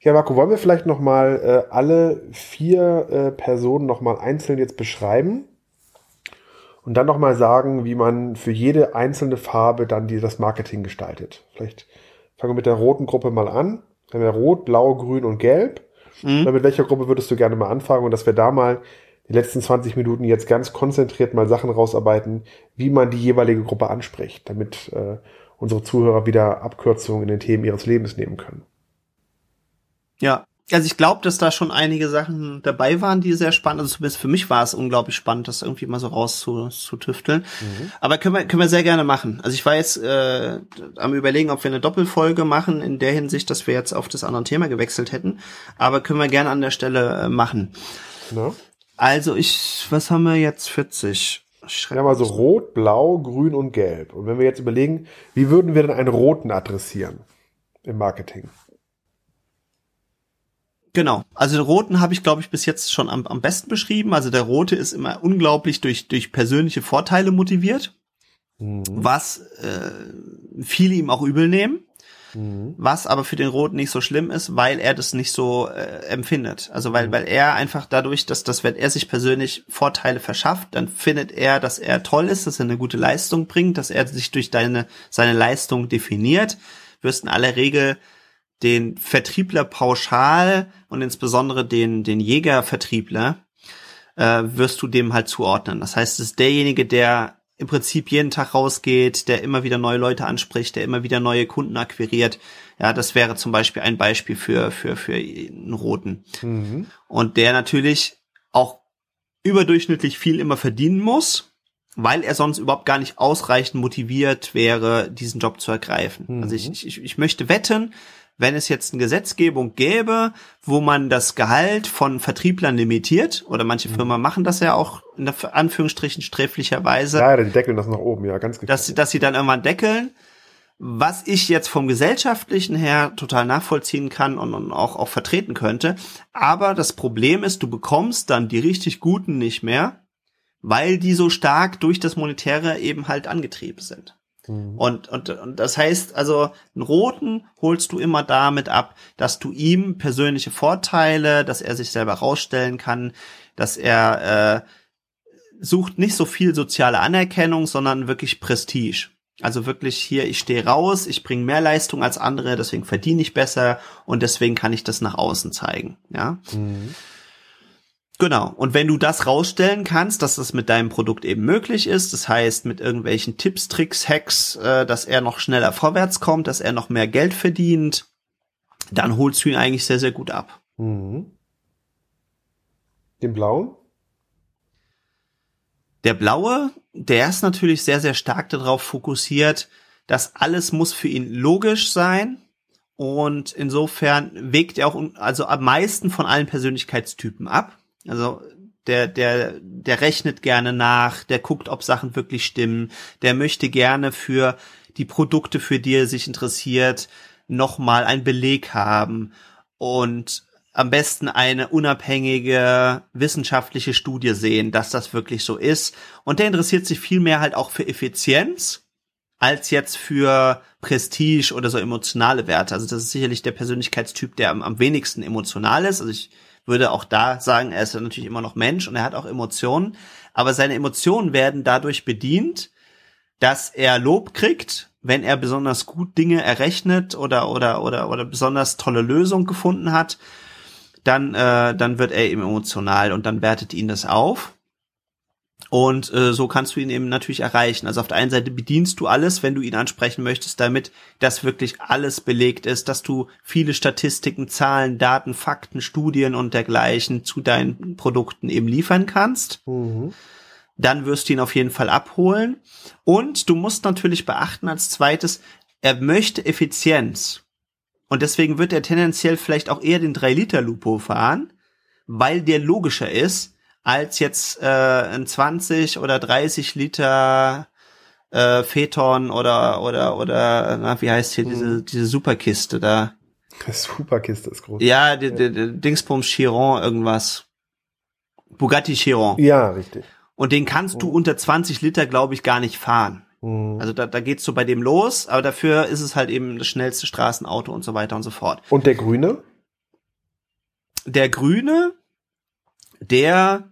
Ja, Marco, wollen wir vielleicht noch mal äh, alle vier äh, Personen noch mal einzeln jetzt beschreiben und dann noch mal sagen, wie man für jede einzelne Farbe dann die, das Marketing gestaltet. Vielleicht fangen wir mit der roten Gruppe mal an. Wir haben ja rot, blau, grün und gelb. Mhm. Mit welcher Gruppe würdest du gerne mal anfangen und dass wir da mal die letzten 20 Minuten jetzt ganz konzentriert mal Sachen rausarbeiten, wie man die jeweilige Gruppe anspricht, damit äh, unsere Zuhörer wieder Abkürzungen in den Themen ihres Lebens nehmen können. Ja, also ich glaube, dass da schon einige Sachen dabei waren, die sehr spannend, also zumindest für mich war es unglaublich spannend, das irgendwie mal so rauszutüfteln. Aber können wir, können wir sehr gerne machen. Also ich war jetzt äh, am überlegen, ob wir eine Doppelfolge machen, in der Hinsicht, dass wir jetzt auf das andere Thema gewechselt hätten. Aber können wir gerne an der Stelle äh, machen. Ne? Also ich, was haben wir jetzt? 40. Ich Wir haben also rot, blau, grün und gelb. Und wenn wir jetzt überlegen, wie würden wir denn einen roten adressieren im Marketing? Genau. Also den roten habe ich, glaube ich, bis jetzt schon am, am besten beschrieben. Also der rote ist immer unglaublich durch, durch persönliche Vorteile motiviert, Mhm. was äh, viele ihm auch übel nehmen. Mhm. Was aber für den Roten nicht so schlimm ist, weil er das nicht so äh, empfindet. Also weil, weil er einfach dadurch, dass, dass wenn er sich persönlich Vorteile verschafft, dann findet er, dass er toll ist, dass er eine gute Leistung bringt, dass er sich durch deine, seine Leistung definiert, wirst in aller Regel den Vertriebler pauschal und insbesondere den, den Jägervertriebler äh, wirst du dem halt zuordnen. Das heißt, es ist derjenige, der im Prinzip jeden Tag rausgeht, der immer wieder neue Leute anspricht, der immer wieder neue Kunden akquiriert. Ja, das wäre zum Beispiel ein Beispiel für, für, für einen Roten. Mhm. Und der natürlich auch überdurchschnittlich viel immer verdienen muss, weil er sonst überhaupt gar nicht ausreichend motiviert wäre, diesen Job zu ergreifen. Mhm. Also ich, ich, ich möchte wetten, wenn es jetzt eine Gesetzgebung gäbe, wo man das Gehalt von Vertrieblern limitiert, oder manche Mhm. Firmen machen das ja auch in der Anführungsstrichen sträflicherweise, Ja, die deckeln das nach oben, ja, ganz dass, sie- dass sie dann irgendwann deckeln. Was ich jetzt vom gesellschaftlichen her total nachvollziehen kann und, und auch, auch vertreten könnte. Aber das Problem ist, du bekommst dann die richtig guten nicht mehr, weil die so stark durch das Monetäre eben halt angetrieben sind. Mhm. Und, und, und das heißt also, einen Roten holst du immer damit ab, dass du ihm persönliche Vorteile, dass er sich selber rausstellen kann, dass er äh, sucht nicht so viel soziale Anerkennung, sondern wirklich Prestige. Also wirklich hier, ich stehe raus, ich bringe mehr Leistung als andere, deswegen verdiene ich besser und deswegen kann ich das nach außen zeigen. Ja, Mhm. Genau. Und wenn du das rausstellen kannst, dass das mit deinem Produkt eben möglich ist, das heißt mit irgendwelchen Tipps, Tricks, Hacks, äh, dass er noch schneller vorwärts kommt, dass er noch mehr Geld verdient, dann holst du ihn eigentlich sehr, sehr gut ab. Mhm. Den blauen? Der blaue, der ist natürlich sehr, sehr stark darauf fokussiert, dass alles muss für ihn logisch sein. Und insofern wägt er auch also am meisten von allen Persönlichkeitstypen ab. Also der, der, der rechnet gerne nach, der guckt, ob Sachen wirklich stimmen, der möchte gerne für die Produkte, für die er sich interessiert, nochmal einen Beleg haben und am besten eine unabhängige wissenschaftliche Studie sehen, dass das wirklich so ist. Und der interessiert sich viel mehr halt auch für Effizienz als jetzt für Prestige oder so emotionale Werte. Also das ist sicherlich der Persönlichkeitstyp, der am, am wenigsten emotional ist. Also ich würde auch da sagen, er ist natürlich immer noch Mensch und er hat auch Emotionen, aber seine Emotionen werden dadurch bedient, dass er Lob kriegt, wenn er besonders gut Dinge errechnet oder oder oder oder besonders tolle Lösung gefunden hat, dann äh, dann wird er eben emotional und dann wertet ihn das auf. Und äh, so kannst du ihn eben natürlich erreichen. Also auf der einen Seite bedienst du alles, wenn du ihn ansprechen möchtest, damit das wirklich alles belegt ist, dass du viele Statistiken, Zahlen, Daten, Fakten, Studien und dergleichen zu deinen Produkten eben liefern kannst. Mhm. Dann wirst du ihn auf jeden Fall abholen. Und du musst natürlich beachten als zweites, er möchte Effizienz. Und deswegen wird er tendenziell vielleicht auch eher den 3-Liter-Lupo fahren, weil der logischer ist, als jetzt äh, ein 20 oder 30 Liter äh, Phaeton oder oder oder na, wie heißt hier diese diese Superkiste da? Superkiste ist groß. Ja, die, die, die Dingsbums Chiron irgendwas. Bugatti Chiron. Ja, richtig. Und den kannst du hm. unter 20 Liter, glaube ich, gar nicht fahren. Hm. Also da, da geht's so bei dem los, aber dafür ist es halt eben das schnellste Straßenauto und so weiter und so fort. Und der Grüne? Der Grüne, der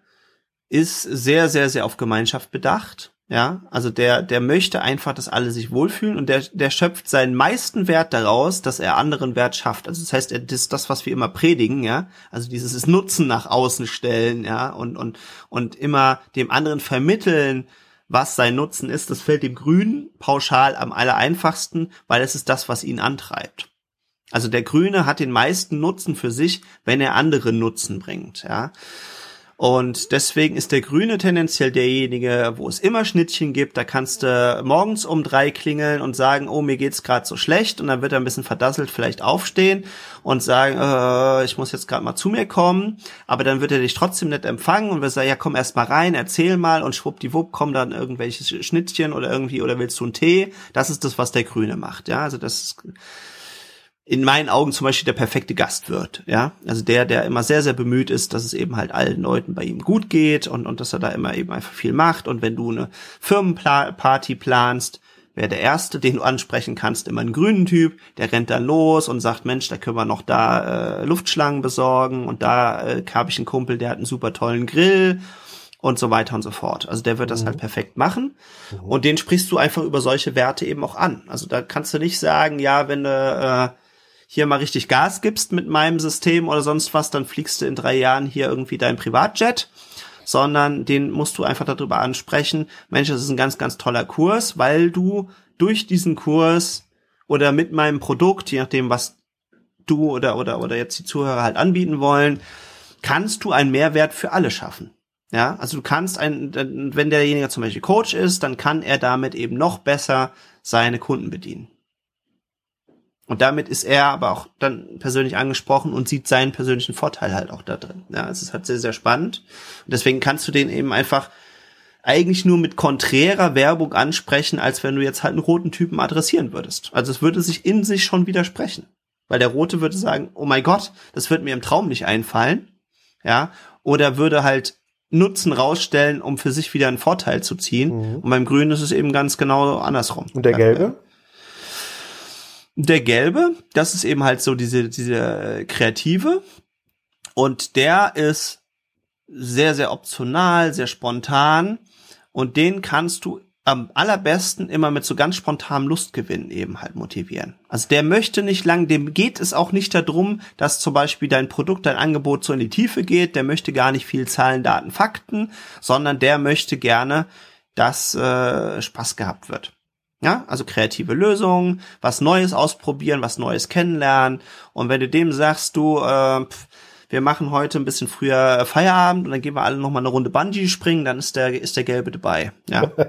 ist sehr, sehr, sehr auf Gemeinschaft bedacht. Ja, also der, der möchte einfach, dass alle sich wohlfühlen und der, der schöpft seinen meisten Wert daraus, dass er anderen Wert schafft. Also das heißt, er das ist das, was wir immer predigen, ja. Also dieses Nutzen nach außen stellen, ja, und, und, und immer dem anderen vermitteln, was sein Nutzen ist. Das fällt dem Grünen pauschal am aller einfachsten, weil es ist das, was ihn antreibt. Also der Grüne hat den meisten Nutzen für sich, wenn er andere Nutzen bringt, ja. Und deswegen ist der Grüne tendenziell derjenige, wo es immer Schnittchen gibt. Da kannst du morgens um drei klingeln und sagen, oh, mir geht's gerade so schlecht. Und dann wird er ein bisschen verdasselt vielleicht aufstehen und sagen, äh, ich muss jetzt gerade mal zu mir kommen. Aber dann wird er dich trotzdem nicht empfangen und wird sagen, ja, komm erst mal rein, erzähl mal und schwuppdiwupp kommen dann irgendwelche Schnittchen oder irgendwie, oder willst du einen Tee? Das ist das, was der Grüne macht. Ja, also das ist, in meinen Augen zum Beispiel der perfekte Gast wird, ja. Also der, der immer sehr, sehr bemüht ist, dass es eben halt allen Leuten bei ihm gut geht und, und dass er da immer eben einfach viel macht. Und wenn du eine Firmenparty planst, wäre der Erste, den du ansprechen kannst, immer ein grünen Typ, der rennt dann los und sagt, Mensch, da können wir noch da äh, Luftschlangen besorgen und da äh, habe ich einen Kumpel, der hat einen super tollen Grill und so weiter und so fort. Also der wird das halt mhm. perfekt machen mhm. und den sprichst du einfach über solche Werte eben auch an. Also da kannst du nicht sagen, ja, wenn du äh, hier mal richtig Gas gibst mit meinem System oder sonst was, dann fliegst du in drei Jahren hier irgendwie dein Privatjet, sondern den musst du einfach darüber ansprechen, Mensch, das ist ein ganz, ganz toller Kurs, weil du durch diesen Kurs oder mit meinem Produkt, je nachdem, was du oder, oder, oder jetzt die Zuhörer halt anbieten wollen, kannst du einen Mehrwert für alle schaffen. Ja, also du kannst ein, wenn derjenige zum Beispiel Coach ist, dann kann er damit eben noch besser seine Kunden bedienen. Und damit ist er aber auch dann persönlich angesprochen und sieht seinen persönlichen Vorteil halt auch da drin. Ja, es ist halt sehr, sehr spannend. Und deswegen kannst du den eben einfach eigentlich nur mit konträrer Werbung ansprechen, als wenn du jetzt halt einen roten Typen adressieren würdest. Also es würde sich in sich schon widersprechen. Weil der Rote würde sagen, oh mein Gott, das wird mir im Traum nicht einfallen. Ja, oder würde halt Nutzen rausstellen, um für sich wieder einen Vorteil zu ziehen. Mhm. Und beim Grünen ist es eben ganz genau andersrum. Und der Gelbe? Der gelbe, das ist eben halt so diese, diese äh, kreative. Und der ist sehr, sehr optional, sehr spontan. Und den kannst du am allerbesten immer mit so ganz spontanem Lustgewinn eben halt motivieren. Also der möchte nicht lang, dem geht es auch nicht darum, dass zum Beispiel dein Produkt, dein Angebot so in die Tiefe geht, der möchte gar nicht viel Zahlen, Daten, Fakten, sondern der möchte gerne, dass äh, Spaß gehabt wird. Ja, also kreative Lösungen, was Neues ausprobieren, was Neues kennenlernen. Und wenn du dem sagst, du, äh, wir machen heute ein bisschen früher Feierabend und dann gehen wir alle noch mal eine Runde Bungee springen, dann ist der ist der Gelbe dabei. Ja.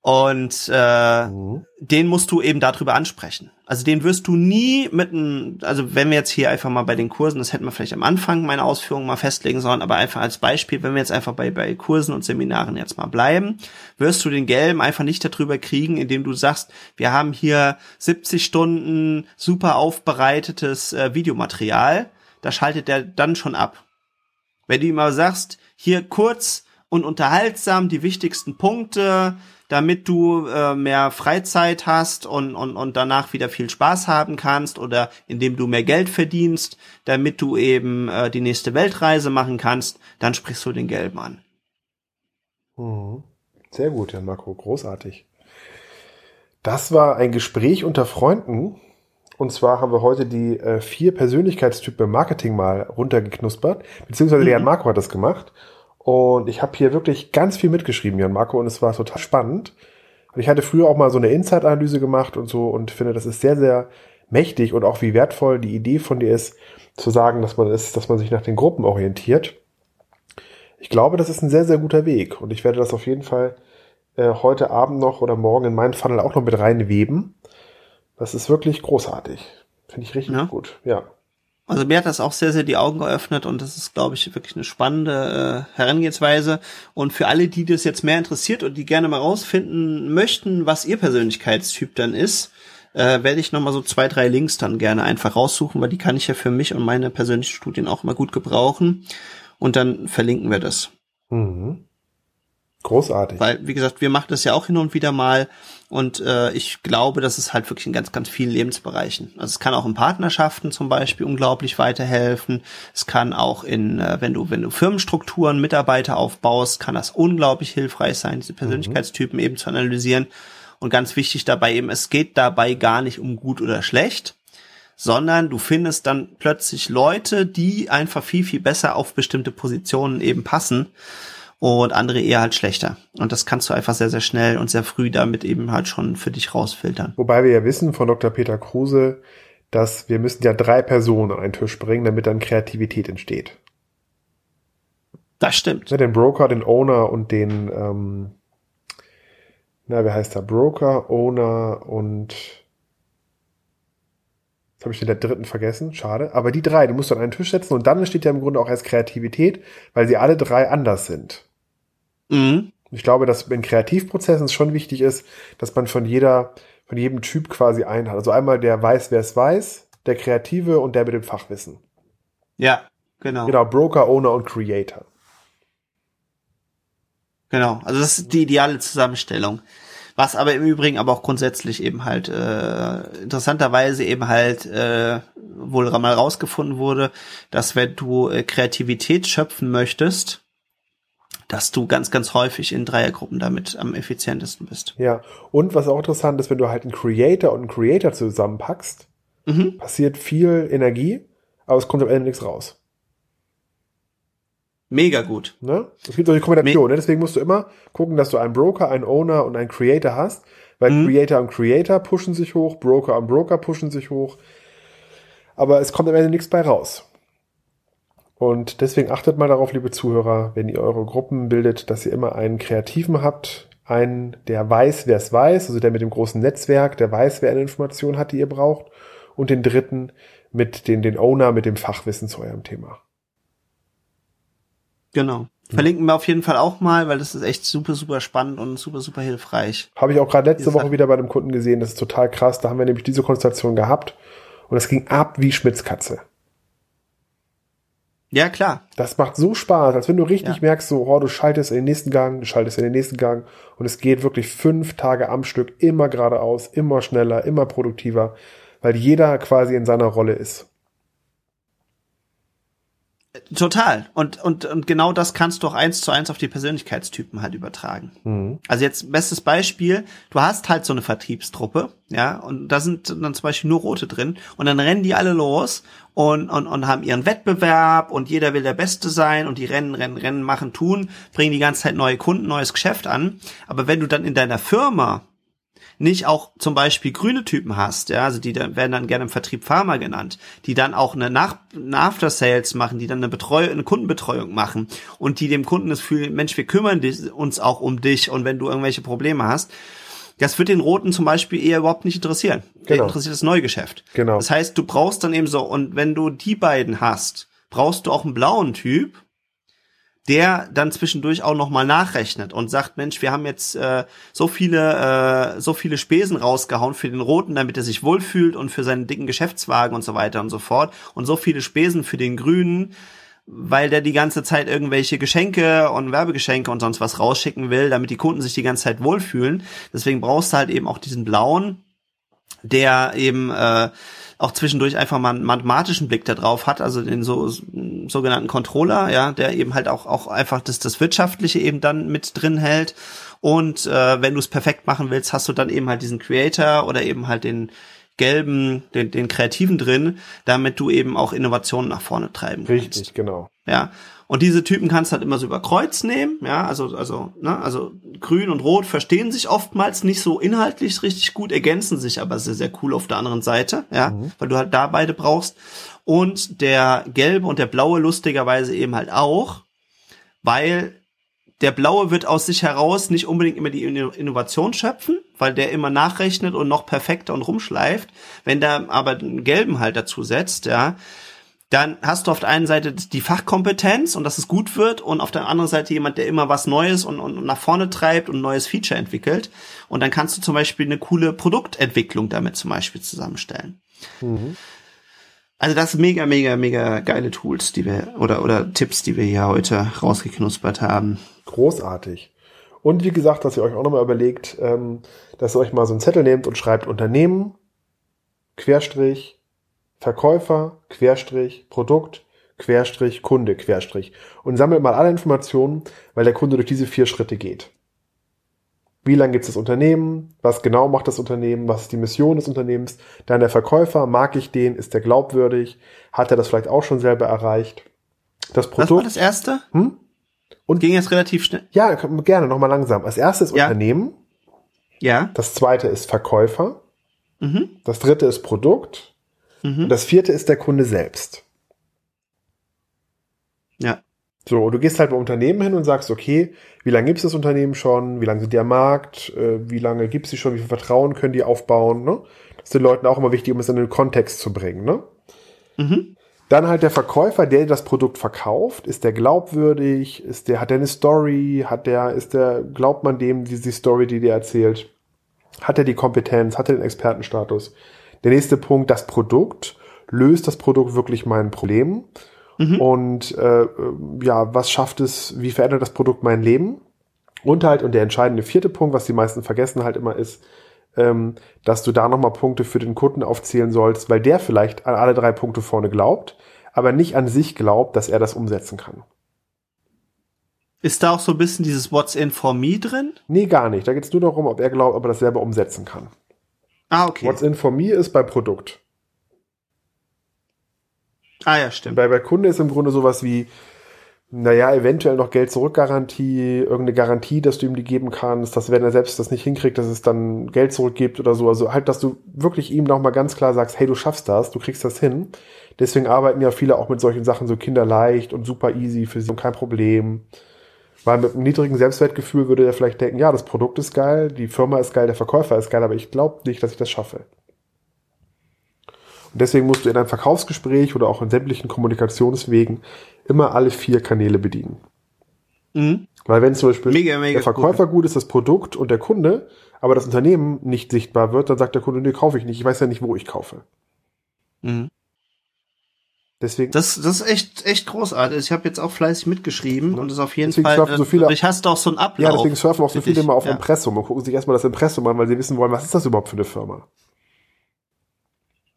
Und äh, mhm. den musst du eben darüber ansprechen. Also den wirst du nie mit einem, also wenn wir jetzt hier einfach mal bei den Kursen, das hätten wir vielleicht am Anfang meine Ausführungen mal festlegen sollen, aber einfach als Beispiel, wenn wir jetzt einfach bei, bei Kursen und Seminaren jetzt mal bleiben, wirst du den Gelben einfach nicht darüber kriegen, indem du sagst, wir haben hier 70 Stunden super aufbereitetes äh, Videomaterial, da schaltet der dann schon ab. Wenn du ihm aber sagst, hier kurz und unterhaltsam die wichtigsten Punkte, damit du äh, mehr Freizeit hast und, und, und danach wieder viel Spaß haben kannst oder indem du mehr Geld verdienst, damit du eben äh, die nächste Weltreise machen kannst, dann sprichst du den Gelben an. Mhm. Sehr gut, Jan Marco, großartig. Das war ein Gespräch unter Freunden. Und zwar haben wir heute die äh, vier Persönlichkeitstypen Marketing mal runtergeknuspert, beziehungsweise mhm. Jan Marco hat das gemacht. Und ich habe hier wirklich ganz viel mitgeschrieben, Jan Marco, und es war total spannend. Und ich hatte früher auch mal so eine Insight-Analyse gemacht und so und finde, das ist sehr, sehr mächtig und auch wie wertvoll die Idee von dir ist, zu sagen, dass man ist, dass man sich nach den Gruppen orientiert. Ich glaube, das ist ein sehr, sehr guter Weg und ich werde das auf jeden Fall äh, heute Abend noch oder morgen in meinen Funnel auch noch mit reinweben. Das ist wirklich großartig. Finde ich richtig ja. gut, ja. Also mir hat das auch sehr, sehr die Augen geöffnet und das ist, glaube ich, wirklich eine spannende äh, Herangehensweise. Und für alle, die das jetzt mehr interessiert und die gerne mal rausfinden möchten, was ihr Persönlichkeitstyp dann ist, äh, werde ich nochmal so zwei, drei Links dann gerne einfach raussuchen, weil die kann ich ja für mich und meine persönlichen Studien auch mal gut gebrauchen. Und dann verlinken wir das. Mhm. Großartig. Weil, wie gesagt, wir machen das ja auch hin und wieder mal und äh, ich glaube, das ist halt wirklich in ganz, ganz vielen Lebensbereichen. Also es kann auch in Partnerschaften zum Beispiel unglaublich weiterhelfen. Es kann auch in, äh, wenn du, wenn du Firmenstrukturen, Mitarbeiter aufbaust, kann das unglaublich hilfreich sein, diese Persönlichkeitstypen mhm. eben zu analysieren. Und ganz wichtig dabei eben, es geht dabei gar nicht um gut oder schlecht, sondern du findest dann plötzlich Leute, die einfach viel, viel besser auf bestimmte Positionen eben passen und andere eher halt schlechter. Und das kannst du einfach sehr, sehr schnell und sehr früh damit eben halt schon für dich rausfiltern. Wobei wir ja wissen von Dr. Peter Kruse, dass wir müssen ja drei Personen an einen Tisch bringen, damit dann Kreativität entsteht. Das stimmt. Ja, den Broker, den Owner und den, ähm, na, wie heißt der? Broker, Owner und Jetzt habe ich den der dritten vergessen, schade. Aber die drei, du musst an einen Tisch setzen und dann entsteht ja im Grunde auch erst Kreativität, weil sie alle drei anders sind. Mhm. Ich glaube, dass in Kreativprozessen es schon wichtig ist, dass man von jeder, von jedem Typ quasi einen hat. Also einmal der weiß, wer es weiß, der Kreative und der mit dem Fachwissen. Ja, genau. Genau, Broker, Owner und Creator. Genau, also das ist die ideale Zusammenstellung. Was aber im Übrigen aber auch grundsätzlich eben halt äh, interessanterweise eben halt äh, wohl mal rausgefunden wurde, dass wenn du äh, Kreativität schöpfen möchtest, dass du ganz, ganz häufig in Dreiergruppen damit am effizientesten bist. Ja, und was auch interessant ist, wenn du halt einen Creator und einen Creator zusammenpackst, mhm. passiert viel Energie, aber es kommt am Ende nichts raus. Mega gut. Ne? Es gibt solche Kombinationen, ne? deswegen musst du immer gucken, dass du einen Broker, einen Owner und einen Creator hast, weil mhm. Creator und Creator pushen sich hoch, Broker und Broker pushen sich hoch, aber es kommt am Ende nichts bei raus. Und deswegen achtet mal darauf, liebe Zuhörer, wenn ihr eure Gruppen bildet, dass ihr immer einen Kreativen habt, einen, der weiß, wer es weiß, also der mit dem großen Netzwerk, der weiß, wer eine Information hat, die ihr braucht, und den dritten mit den, den Owner mit dem Fachwissen zu eurem Thema. Genau. Verlinken wir auf jeden Fall auch mal, weil das ist echt super, super spannend und super, super hilfreich. Habe ich auch gerade letzte Woche wieder bei einem Kunden gesehen, das ist total krass. Da haben wir nämlich diese Konstellation gehabt und es ging ab wie Schmitzkatze. Ja, klar. Das macht so Spaß, als wenn du richtig ja. merkst, so, oh, du schaltest in den nächsten Gang, du schaltest in den nächsten Gang und es geht wirklich fünf Tage am Stück immer geradeaus, immer schneller, immer produktiver, weil jeder quasi in seiner Rolle ist. Total. Und, und, und genau das kannst du auch eins zu eins auf die Persönlichkeitstypen halt übertragen. Mhm. Also jetzt bestes Beispiel, du hast halt so eine Vertriebstruppe, ja, und da sind dann zum Beispiel nur Rote drin und dann rennen die alle los und, und, und haben ihren Wettbewerb und jeder will der Beste sein und die rennen, rennen, rennen, machen, tun, bringen die ganze Zeit neue Kunden, neues Geschäft an. Aber wenn du dann in deiner Firma nicht auch zum Beispiel grüne Typen hast, ja, also die werden dann gerne im Vertrieb Pharma genannt, die dann auch eine Nach After Sales machen, die dann eine Betreuung, eine Kundenbetreuung machen und die dem Kunden das fühlen, Mensch, wir kümmern uns auch um dich und wenn du irgendwelche Probleme hast, das wird den Roten zum Beispiel eher überhaupt nicht interessieren. Genau. interessiert das Neugeschäft. Genau. Das heißt, du brauchst dann eben so, und wenn du die beiden hast, brauchst du auch einen blauen Typ, der dann zwischendurch auch noch mal nachrechnet und sagt, Mensch, wir haben jetzt äh, so viele äh, so viele Spesen rausgehauen für den Roten, damit er sich wohlfühlt und für seinen dicken Geschäftswagen und so weiter und so fort und so viele Spesen für den Grünen, weil der die ganze Zeit irgendwelche Geschenke und Werbegeschenke und sonst was rausschicken will, damit die Kunden sich die ganze Zeit wohlfühlen. Deswegen brauchst du halt eben auch diesen blauen, der eben äh, auch zwischendurch einfach mal einen mathematischen Blick da drauf hat, also den so sogenannten Controller, ja, der eben halt auch auch einfach das das wirtschaftliche eben dann mit drin hält und äh, wenn du es perfekt machen willst, hast du dann eben halt diesen Creator oder eben halt den gelben, den, den kreativen drin, damit du eben auch Innovationen nach vorne treiben kannst. Richtig, genau. ja. Und diese Typen kannst du halt immer so über Kreuz nehmen, ja, also, also, ne, also grün und rot verstehen sich oftmals nicht so inhaltlich richtig gut, ergänzen sich aber sehr, sehr cool auf der anderen Seite, ja, mhm. weil du halt da beide brauchst. Und der gelbe und der blaue lustigerweise eben halt auch, weil der Blaue wird aus sich heraus nicht unbedingt immer die Innovation schöpfen, weil der immer nachrechnet und noch perfekter und rumschleift. Wenn der aber den Gelben halt dazu setzt, ja, dann hast du auf der einen Seite die Fachkompetenz und dass es gut wird und auf der anderen Seite jemand, der immer was Neues und, und nach vorne treibt und ein neues Feature entwickelt. Und dann kannst du zum Beispiel eine coole Produktentwicklung damit zum Beispiel zusammenstellen. Mhm. Also das sind mega, mega, mega geile Tools, die wir oder oder Tipps, die wir hier heute rausgeknuspert haben. Großartig. Und wie gesagt, dass ihr euch auch nochmal überlegt, ähm, dass ihr euch mal so einen Zettel nehmt und schreibt Unternehmen, Querstrich, Verkäufer, Querstrich, Produkt, Querstrich, Kunde, Querstrich. Und sammelt mal alle Informationen, weil der Kunde durch diese vier Schritte geht. Wie lange gibt es das Unternehmen? Was genau macht das Unternehmen? Was ist die Mission des Unternehmens? Dann der Verkäufer, mag ich den? Ist der glaubwürdig? Hat er das vielleicht auch schon selber erreicht? Das Produkt. Was war das erste? Hm? Und ging jetzt relativ schnell. Ja, gerne, nochmal langsam. Als erstes ja. Unternehmen. Ja. Das zweite ist Verkäufer. Mhm. Das dritte ist Produkt. Mhm. Und das vierte ist der Kunde selbst. Ja. So, du gehst halt beim Unternehmen hin und sagst, okay, wie lange gibt es das Unternehmen schon? Wie lange sind die am Markt? Äh, wie lange gibt es die schon? Wie viel Vertrauen können die aufbauen? Ne? Das ist den Leuten auch immer wichtig, um es in den Kontext zu bringen. Ne? Mhm. Dann halt der Verkäufer, der das Produkt verkauft, ist der glaubwürdig? Ist der, hat der eine Story? Hat der, ist der, glaubt man dem, die, die Story, die der erzählt? Hat er die Kompetenz? Hat er den Expertenstatus? Der nächste Punkt, das Produkt. Löst das Produkt wirklich mein Problem? Mhm. Und äh, ja, was schafft es, wie verändert das Produkt mein Leben? Und halt, und der entscheidende vierte Punkt, was die meisten vergessen halt immer ist, ähm, dass du da nochmal Punkte für den Kunden aufzählen sollst, weil der vielleicht an alle drei Punkte vorne glaubt, aber nicht an sich glaubt, dass er das umsetzen kann. Ist da auch so ein bisschen dieses What's in for me drin? Nee, gar nicht. Da geht es nur darum, ob er glaubt, ob er das selber umsetzen kann. Ah, okay. What's in for me ist bei Produkt. Ah ja, stimmt. Bei, bei Kunde ist im Grunde sowas wie, naja, eventuell noch Geld zurückgarantie, irgendeine Garantie, dass du ihm die geben kannst, dass wenn er selbst das nicht hinkriegt, dass es dann Geld zurückgibt oder so. Also halt, dass du wirklich ihm nochmal ganz klar sagst, hey, du schaffst das, du kriegst das hin. Deswegen arbeiten ja viele auch mit solchen Sachen so kinderleicht und super easy für sie und kein Problem. Weil mit einem niedrigen Selbstwertgefühl würde er vielleicht denken, ja, das Produkt ist geil, die Firma ist geil, der Verkäufer ist geil, aber ich glaube nicht, dass ich das schaffe. Und deswegen musst du in einem Verkaufsgespräch oder auch in sämtlichen Kommunikationswegen immer alle vier Kanäle bedienen. Mhm. Weil wenn zum Beispiel mega, mega der Verkäufer gut. gut ist, das Produkt und der Kunde, aber das Unternehmen nicht sichtbar wird, dann sagt der Kunde, nee, kaufe ich nicht. Ich weiß ja nicht, wo ich kaufe. Mhm. Deswegen. Das, das ist echt, echt großartig. Ich habe jetzt auch fleißig mitgeschrieben ja. und ist auf jeden deswegen Fall. So viele, ich hast auch so einen Ablauf. Ja, deswegen surfen auch so viele immer auf ja. Impressum und gucken sich erstmal das Impressum an, weil sie wissen wollen, was ist das überhaupt für eine Firma?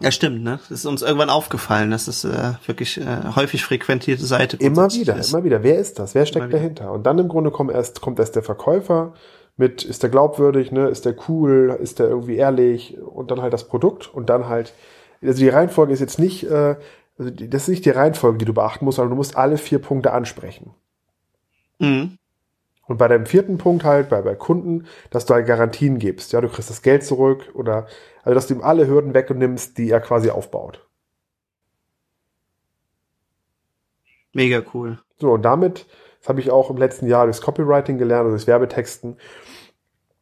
Ja, stimmt, ne? Das ist uns irgendwann aufgefallen, dass es äh, wirklich äh, häufig frequentierte Seite Immer wieder, ist. immer wieder. Wer ist das? Wer steckt dahinter? Und dann im Grunde kommt erst, kommt erst der Verkäufer mit, ist der glaubwürdig, ne? Ist der cool? Ist der irgendwie ehrlich? Und dann halt das Produkt und dann halt, also die Reihenfolge ist jetzt nicht, äh, also das ist nicht die Reihenfolge, die du beachten musst, sondern du musst alle vier Punkte ansprechen. Mhm. Und bei deinem vierten Punkt halt, bei, bei Kunden, dass du halt Garantien gibst. Ja, du kriegst das Geld zurück oder, also dass du ihm alle Hürden wegnimmst, die er quasi aufbaut. Mega cool. So, und damit, das habe ich auch im letzten Jahr durchs Copywriting gelernt, also durchs Werbetexten.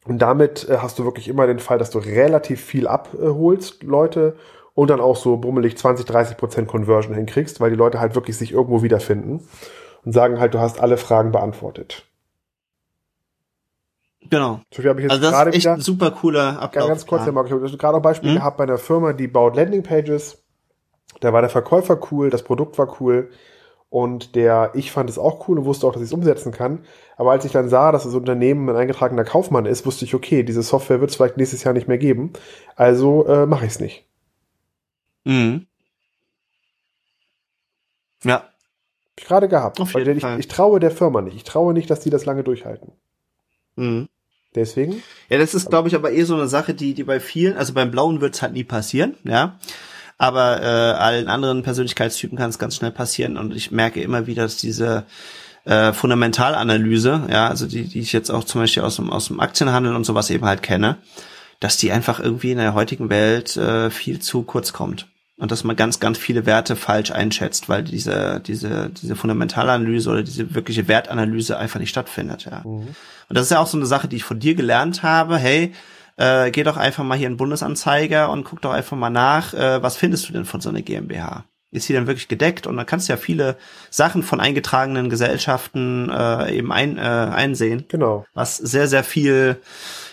Und damit äh, hast du wirklich immer den Fall, dass du relativ viel abholst, Leute, und dann auch so bummelig 20, 30 Prozent Conversion hinkriegst, weil die Leute halt wirklich sich irgendwo wiederfinden und sagen halt, du hast alle Fragen beantwortet. Genau. Viel habe ich jetzt also das gerade ist echt wieder, ein super cooler Ablauf. Ganz kurz, ja. Marc, ich habe gerade ein Beispiel mhm. gehabt bei einer Firma, die baut Landingpages. Da war der Verkäufer cool, das Produkt war cool und der, ich fand es auch cool und wusste auch, dass ich es umsetzen kann. Aber als ich dann sah, dass das Unternehmen ein eingetragener Kaufmann ist, wusste ich, okay, diese Software wird es vielleicht nächstes Jahr nicht mehr geben. Also äh, mache ich es nicht. Mhm. Ja. Gerade gehabt. Auf jeden ich, Fall. ich traue der Firma nicht. Ich traue nicht, dass die das lange durchhalten. Mhm. Deswegen? Ja, das ist, glaube ich, aber eh so eine Sache, die, die bei vielen, also beim Blauen wird's halt nie passieren, ja. aber äh, allen anderen Persönlichkeitstypen kann es ganz schnell passieren und ich merke immer wieder, dass diese äh, Fundamentalanalyse, ja, also die, die ich jetzt auch zum Beispiel aus dem, aus dem Aktienhandel und sowas eben halt kenne, dass die einfach irgendwie in der heutigen Welt äh, viel zu kurz kommt. Und dass man ganz, ganz viele Werte falsch einschätzt, weil diese, diese, diese Fundamentalanalyse oder diese wirkliche Wertanalyse einfach nicht stattfindet, ja. Mhm. Und das ist ja auch so eine Sache, die ich von dir gelernt habe. Hey, äh, geh doch einfach mal hier in Bundesanzeiger und guck doch einfach mal nach, äh, was findest du denn von so einer GmbH? Ist sie denn wirklich gedeckt? Und dann kannst du ja viele Sachen von eingetragenen Gesellschaften äh, eben ein, äh, einsehen. Genau. Was sehr, sehr viel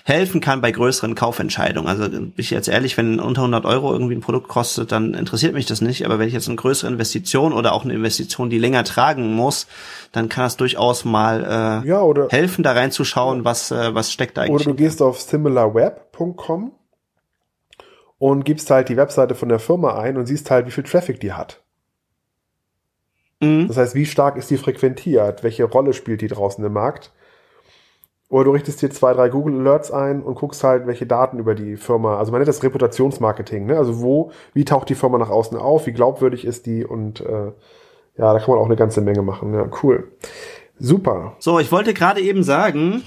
helfen kann bei größeren Kaufentscheidungen. Also bin ich jetzt ehrlich, wenn unter 100 Euro irgendwie ein Produkt kostet, dann interessiert mich das nicht. Aber wenn ich jetzt eine größere Investition oder auch eine Investition, die länger tragen muss, dann kann das durchaus mal äh, ja, oder, helfen, da reinzuschauen, was, äh, was steckt eigentlich. Oder du gehst auf similarweb.com und gibst halt die Webseite von der Firma ein und siehst halt, wie viel Traffic die hat. Mhm. Das heißt, wie stark ist die frequentiert? Welche Rolle spielt die draußen im Markt? Oder du richtest dir zwei, drei Google Alerts ein und guckst halt, welche Daten über die Firma, also man nennt das Reputationsmarketing, ne? Also wo, wie taucht die Firma nach außen auf, wie glaubwürdig ist die und äh, ja, da kann man auch eine ganze Menge machen. Ja, cool. Super. So, ich wollte gerade eben sagen,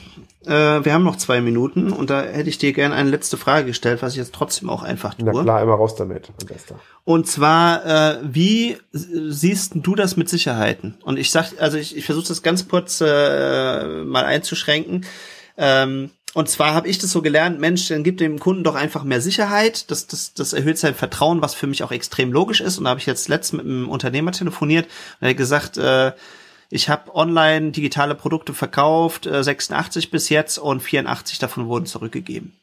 äh, wir haben noch zwei Minuten und da hätte ich dir gerne eine letzte Frage gestellt, was ich jetzt trotzdem auch einfach tue. Na klar, immer raus damit. Und zwar, äh, wie siehst du das mit Sicherheiten? Und ich sag, also ich, ich versuche das ganz kurz äh, mal einzuschränken. Ähm, und zwar habe ich das so gelernt, Mensch, dann gibt dem Kunden doch einfach mehr Sicherheit. Das, das, das erhöht sein Vertrauen, was für mich auch extrem logisch ist. Und da habe ich jetzt letztens mit einem Unternehmer telefoniert und er hat gesagt, äh, ich habe online digitale Produkte verkauft, äh, 86 bis jetzt und 84 davon wurden zurückgegeben.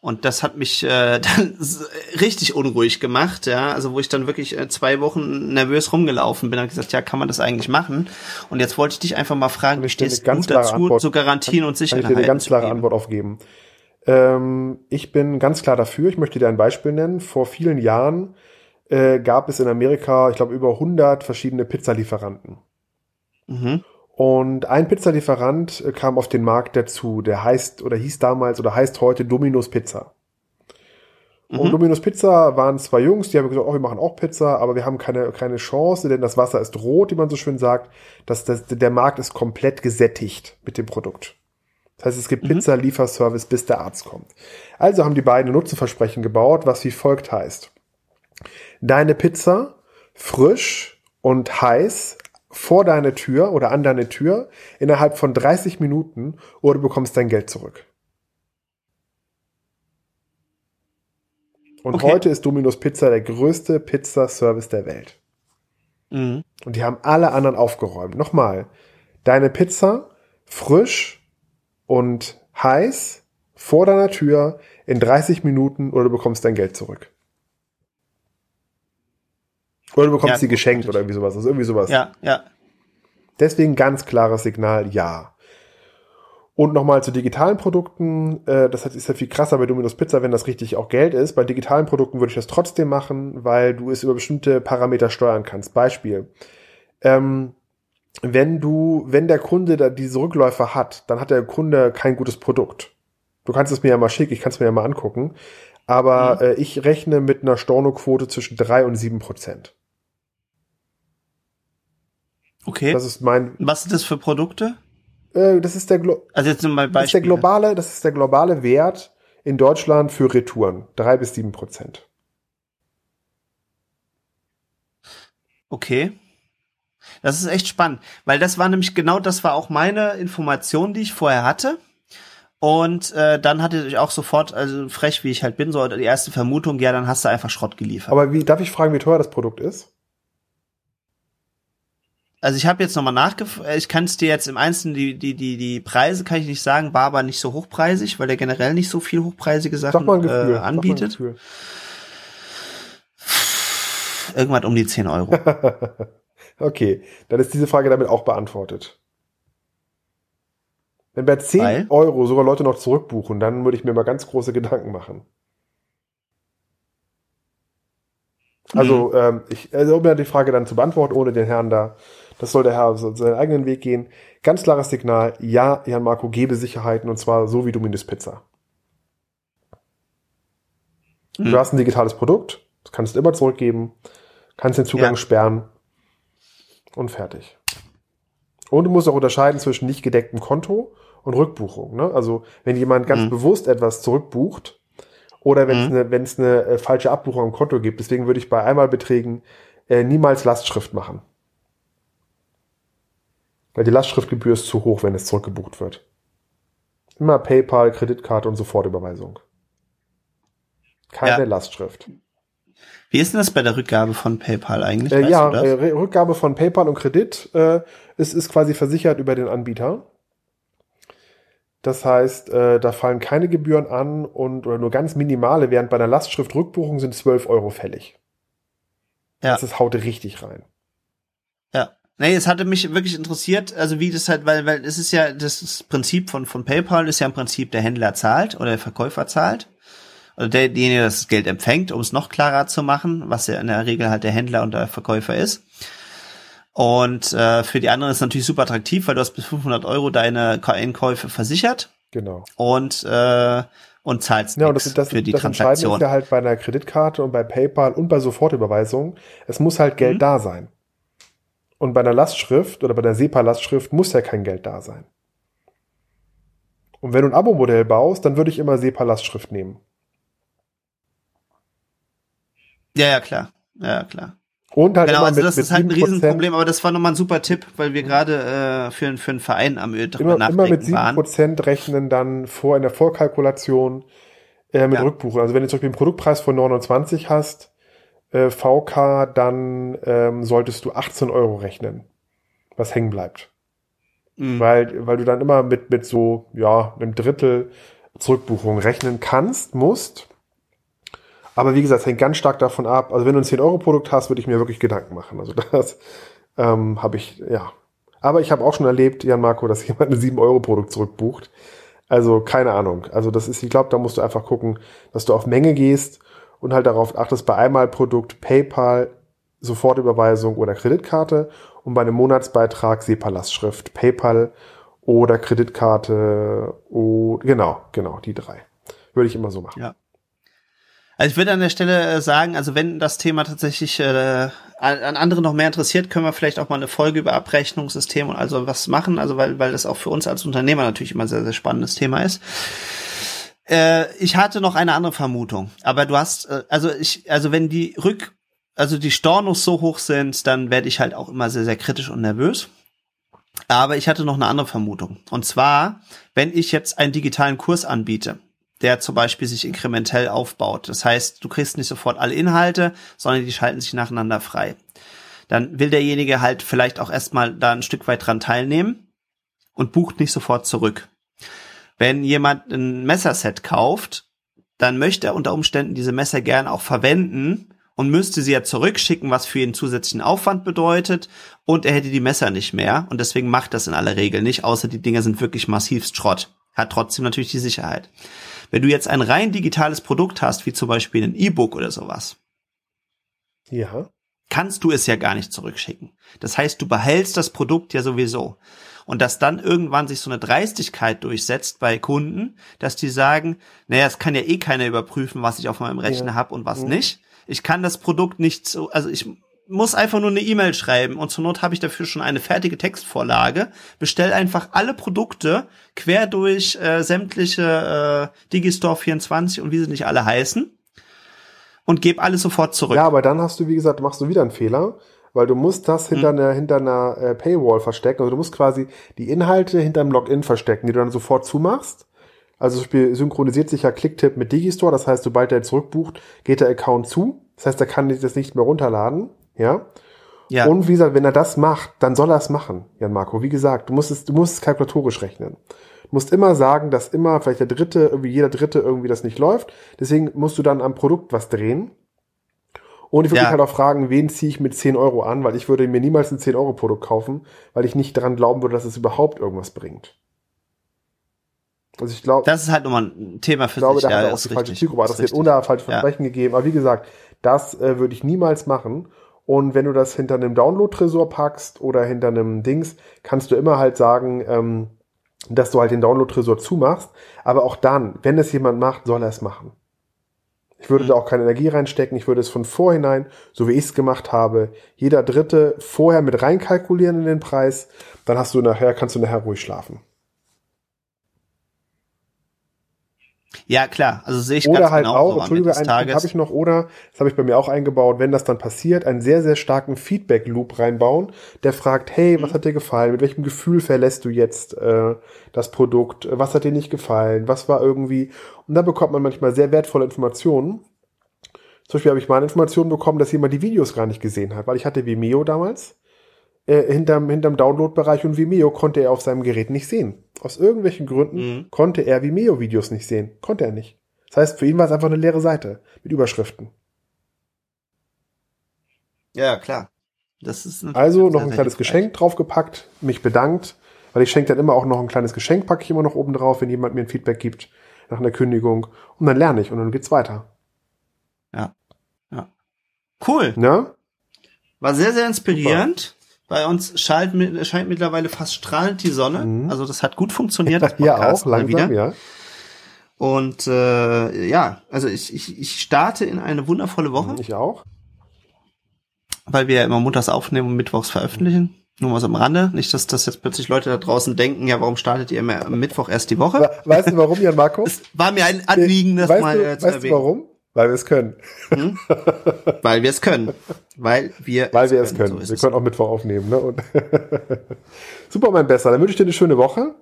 Und das hat mich äh, dann richtig unruhig gemacht, ja. Also wo ich dann wirklich äh, zwei Wochen nervös rumgelaufen bin, habe gesagt, ja, kann man das eigentlich machen? Und jetzt wollte ich dich einfach mal fragen, wie stehst du dazu, Antwort, zu Garantien und Sicherheit? Kann ich dir eine ganz klare Antwort aufgeben. Ähm, ich bin ganz klar dafür. Ich möchte dir ein Beispiel nennen. Vor vielen Jahren äh, gab es in Amerika, ich glaube, über 100 verschiedene Pizzalieferanten. Mhm. Und ein Pizzalieferant äh, kam auf den Markt dazu, der heißt oder hieß damals oder heißt heute Domino's Pizza. Mhm. Und Domino's Pizza waren zwei Jungs, die haben gesagt, oh, wir machen auch Pizza, aber wir haben keine, keine Chance, denn das Wasser ist rot, wie man so schön sagt. Das, das, der Markt ist komplett gesättigt mit dem Produkt. Das heißt, es gibt mhm. Pizza-Lieferservice, bis der Arzt kommt. Also haben die beiden Nutzenversprechen gebaut, was wie folgt heißt. Deine Pizza frisch und heiß vor deine Tür oder an deine Tür innerhalb von 30 Minuten oder du bekommst dein Geld zurück. Und okay. heute ist Domino's Pizza der größte Pizzaservice der Welt. Mhm. Und die haben alle anderen aufgeräumt. Nochmal, deine Pizza frisch und heiß vor deiner Tür in 30 Minuten oder du bekommst dein Geld zurück. Oder du bekommst ja, sie geschenkt oder irgendwie sowas. Also irgendwie sowas. Ja, ja. Deswegen ganz klares Signal, ja. Und nochmal zu digitalen Produkten, äh, das ist ja viel krasser bei Domino's Pizza, wenn das richtig auch Geld ist. Bei digitalen Produkten würde ich das trotzdem machen, weil du es über bestimmte Parameter steuern kannst. Beispiel. Ähm, wenn du, wenn der Kunde da diese Rückläufer hat, dann hat der Kunde kein gutes Produkt. Du kannst es mir ja mal schicken, ich kann es mir ja mal angucken. Aber mhm. äh, ich rechne mit einer Stornoquote zwischen drei und sieben Prozent. Okay. Das ist mein. Was sind das für Produkte? Äh, das ist der Glo also jetzt mal das ist der globale, das ist der globale Wert in Deutschland für Retouren. Drei bis sieben Prozent. Okay. Das ist echt spannend, weil das war nämlich genau das war auch meine Information, die ich vorher hatte. Und äh, dann hatte ich auch sofort, also frech wie ich halt bin, so die erste Vermutung, ja, dann hast du einfach Schrott geliefert. Aber wie darf ich fragen, wie teuer das Produkt ist? Also ich habe jetzt nochmal nachgefragt, ich kann es dir jetzt im Einzelnen, die, die, die, die Preise kann ich nicht sagen, war aber nicht so hochpreisig, weil der generell nicht so viel hochpreisige Sachen äh, anbietet. Irgendwas um die 10 Euro. okay, dann ist diese Frage damit auch beantwortet. Wenn bei 10 weil? Euro sogar Leute noch zurückbuchen, dann würde ich mir mal ganz große Gedanken machen. Also, mhm. ähm, ich, also um ja die Frage dann zu beantworten, ohne den Herrn da das soll der Herr seinen eigenen Weg gehen. Ganz klares Signal. Ja, Jan Marco, gebe Sicherheiten und zwar so wie du Pizza. Mhm. Du hast ein digitales Produkt. Das kannst du immer zurückgeben, kannst den Zugang Ja. sperren und fertig. Und du musst auch unterscheiden zwischen nicht gedecktem Konto und Rückbuchung. Ne? Also wenn jemand ganz Mhm. bewusst etwas zurückbucht oder wenn es Mhm. eine, wenn es eine äh, falsche Abbuchung am Konto gibt, deswegen würde ich bei Einmalbeträgen äh, niemals Lastschrift machen. Weil die Lastschriftgebühr ist zu hoch, wenn es zurückgebucht wird. Immer PayPal, Kreditkarte und Sofortüberweisung. Keine Ja. Lastschrift. Wie ist denn das bei der Rückgabe von PayPal eigentlich? Äh, ja, äh, Rückgabe von PayPal und Kredit äh, ist, ist quasi versichert über den Anbieter. Das heißt, äh, da fallen keine Gebühren an und oder nur ganz minimale, während bei einer Lastschrift-Rückbuchung sind 12 Euro fällig. Ja. Das ist haut richtig rein. Nee, es hatte mich wirklich interessiert, also wie das halt, weil, weil es ist ja, das Prinzip von, von PayPal ist ja im Prinzip der Händler zahlt oder der Verkäufer zahlt. Oder der, derjenige, der das Geld empfängt, um es noch klarer zu machen, was ja in der Regel halt der Händler und der Verkäufer ist. Und äh, für die anderen ist es natürlich super attraktiv, weil du hast bis 500 Euro deine Einkäufe versichert Genau. und äh, und zahlst Ja, und das, das, für die das Entscheidende Transaktion. ist ja halt bei einer Kreditkarte und bei PayPal und bei Sofortüberweisung, es muss halt Geld Mhm. da sein. Und bei einer Lastschrift oder bei der SEPA-Lastschrift muss ja kein Geld da sein. Und wenn du ein Abo-Modell baust, dann würde ich immer SEPA-Lastschrift nehmen. ja, ja, klar. Ja, klar. Und halt Genau, also das ist halt ein 7%, Riesenproblem, aber das war nochmal ein super Tipp, weil wir gerade äh, für, für einen Verein am Öl drüber Immer, immer mit nachdenken waren. 7% rechnen dann vor in der Vorkalkulation äh, mit Ja. Rückbuchung. Also wenn du zum Beispiel einen Produktpreis von 29 hast, äh, VK, dann ähm, solltest du 18 Euro rechnen, was hängen bleibt. Mhm. Weil, weil du dann immer mit, mit so, ja, einem Drittel Zurückbuchung rechnen kannst, musst. Aber wie gesagt, es hängt ganz stark davon ab. Also wenn du ein 10-Euro-Produkt hast, würde ich mir wirklich Gedanken machen. Also das ähm, habe ich, ja. Aber ich habe auch schon erlebt, Jan Marco, dass jemand ein 7-Euro-Produkt zurückbucht. Also keine Ahnung. Also das ist, ich glaube, da musst du einfach gucken, dass du auf Menge gehst und halt darauf achtest, bei Einmalprodukt PayPal, Sofortüberweisung oder Kreditkarte und bei einem Monatsbeitrag SEPA-Lastschrift, PayPal oder Kreditkarte, oh, genau, genau, die drei. Würde ich immer so machen. Ja. Also ich würde an der Stelle äh, sagen, also wenn das Thema tatsächlich äh, an an andere noch mehr interessiert, können wir vielleicht auch mal eine Folge über Abrechnungssystem und also was machen, also weil, weil das auch für uns als Unternehmer natürlich immer ein sehr, sehr spannendes Thema ist. Äh, ich hatte noch eine andere Vermutung, aber du hast, äh, also ich, also wenn die Rück, also die Stornos so hoch sind, dann werde ich halt auch immer sehr, sehr kritisch und nervös. Aber ich hatte noch eine andere Vermutung. Und zwar, wenn ich jetzt einen digitalen Kurs anbiete, der zum Beispiel sich inkrementell aufbaut. Das heißt, du kriegst nicht sofort alle Inhalte, sondern die schalten sich nacheinander frei. Dann will derjenige halt vielleicht auch erstmal da ein Stück weit dran teilnehmen und bucht nicht sofort zurück. Wenn jemand ein Messerset kauft, dann möchte er unter Umständen diese Messer gern auch verwenden und müsste sie ja zurückschicken, was für ihn zusätzlichen Aufwand bedeutet und er hätte die Messer nicht mehr und deswegen macht das in aller Regel nicht, außer die Dinger sind wirklich massivst Schrott. Hat trotzdem natürlich die Sicherheit. Wenn du jetzt ein rein digitales Produkt hast, wie zum Beispiel ein E-Book oder sowas, Ja. kannst du es ja gar nicht zurückschicken. Das heißt, du behältst das Produkt ja sowieso. Und dass dann irgendwann sich so eine Dreistigkeit durchsetzt bei Kunden, dass die sagen, naja, es kann ja eh keiner überprüfen, was ich auf meinem Rechner Ja. habe und was Mhm. nicht. Ich kann das Produkt nicht so, also ich muss einfach nur eine E-Mail schreiben und zur Not habe ich dafür schon eine fertige Textvorlage. Bestell einfach alle Produkte quer durch äh, sämtliche äh, Digistore 24 und wie sie nicht alle heißen und gebe alles sofort zurück. Ja, aber dann hast du, wie gesagt, machst du wieder einen Fehler, weil du musst das hinter einer, hinter einer äh, Paywall verstecken. Also du musst quasi die Inhalte hinterm Login verstecken, die du dann sofort zumachst. Also zum Beispiel synchronisiert sich ja Clicktip mit Digistore, das heißt, sobald der zurückbucht, geht der Account zu. Das heißt, er kann das nicht mehr runterladen. Ja. ja. Und wie gesagt, wenn er das macht, dann soll er es machen, Jan Marco. Wie gesagt, du musst es, du musst es kalkulatorisch rechnen. Du musst immer sagen, dass immer vielleicht der Dritte, irgendwie jeder Dritte irgendwie das nicht läuft. Deswegen musst du dann am Produkt was drehen. Und ich würde Ja. mich halt auch fragen, wen ziehe ich mit 10 Euro an, weil ich würde mir niemals ein 10 Euro Produkt kaufen, weil ich nicht daran glauben würde, dass es überhaupt irgendwas bringt. Also ich glaube, Das ist halt nochmal ein Thema für ich glaube, sich. da hat ja, er auch die falsche richtig, Zielgruppe ist adressiert oder falsche Ja. Versprechen gegeben. Aber wie gesagt, das äh, würde ich niemals machen. Und wenn du das hinter einem Download-Tresor packst oder hinter einem Dings, kannst du immer halt sagen, ähm, dass du halt den Download-Tresor zumachst. Aber auch dann, wenn es jemand macht, soll er es machen. Ich würde mhm. da auch keine Energie reinstecken. Ich würde es von vorhinein, so wie ich es gemacht habe, jeder Dritte vorher mit reinkalkulieren in den Preis. Dann hast du nachher, kannst du nachher ruhig schlafen. Ja, klar. Also sehe ich oder ganz halt genau auch, Entschuldige, einen habe ich noch, oder, das habe ich bei mir auch eingebaut, wenn das dann passiert, einen sehr, sehr starken Feedback-Loop reinbauen, der fragt, hey, was mhm. hat dir gefallen? Mit welchem Gefühl verlässt du jetzt äh, das Produkt? Was hat dir nicht gefallen? Was war irgendwie? Und da bekommt man manchmal sehr wertvolle Informationen. Zum Beispiel habe ich mal eine Information bekommen, dass jemand die Videos gar nicht gesehen hat, weil ich hatte Vimeo damals äh, hinterm, hinterm Download-Bereich und Vimeo konnte er auf seinem Gerät nicht sehen. Aus irgendwelchen Gründen mhm. konnte er Vimeo-Videos nicht sehen. Konnte er nicht. Das heißt, für ihn war es einfach eine leere Seite mit Überschriften. Ja, klar. Das ist also noch ein kleines Geschenk draufgepackt, mich bedankt, weil ich schenke dann immer auch noch ein kleines Geschenk, packe ich immer noch oben drauf, wenn jemand mir ein Feedback gibt nach einer Kündigung. Und dann lerne ich und dann geht's weiter. Ja. Ja. Cool. Ja? War sehr, sehr inspirierend. Bei uns scheint, scheint mittlerweile fast strahlend die Sonne. Mhm. Also das hat gut funktioniert. Das ja, auch langsam, wieder. ja. Und äh, ja, also ich, ich, ich starte in eine wundervolle Woche. Ich auch. Weil wir ja immer montags aufnehmen und mittwochs veröffentlichen. Nur mal so am Rande. Nicht, dass das jetzt plötzlich Leute da draußen denken, ja, warum startet ihr immer am Mittwoch erst die Woche? Weißt du warum, Jan Marco? Es war mir ein Anliegen, das weißt mal du, äh, zu weißt erwähnen. Du warum? Weil wir es können. Hm? Weil wir es können. Weil wir Weil wir es können. So wir können auch Mittwoch aufnehmen. Ne? Und Super, mein Besser. Dann wünsche ich dir eine schöne Woche.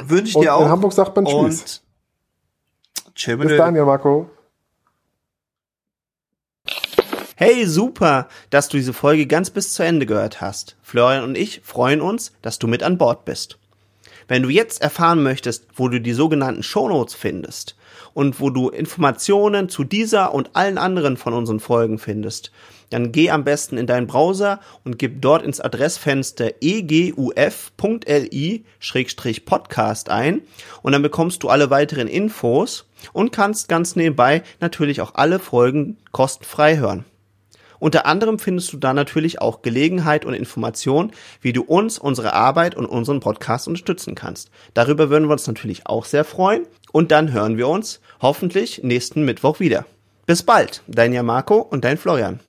Wünsche ich dir auch. In Hamburg sagt man Tschüss. Tschüss. Bis dann, ja, Marco. Hey, super, dass du diese Folge ganz bis zu Ende gehört hast. Florian und ich freuen uns, dass du mit an Bord bist. Wenn du jetzt erfahren möchtest, wo du die sogenannten Shownotes findest, und wo du Informationen zu dieser und allen anderen von unseren Folgen findest, dann geh am besten in deinen Browser und gib dort ins Adressfenster eguf.li-podcast ein und dann bekommst du alle weiteren Infos und kannst ganz nebenbei natürlich auch alle Folgen kostenfrei hören. Unter anderem findest du da natürlich auch Gelegenheit und Information, wie du uns, unsere Arbeit und unseren Podcast unterstützen kannst. Darüber würden wir uns natürlich auch sehr freuen. Und dann hören wir uns hoffentlich nächsten Mittwoch wieder. Bis bald, dein Marco und dein Florian.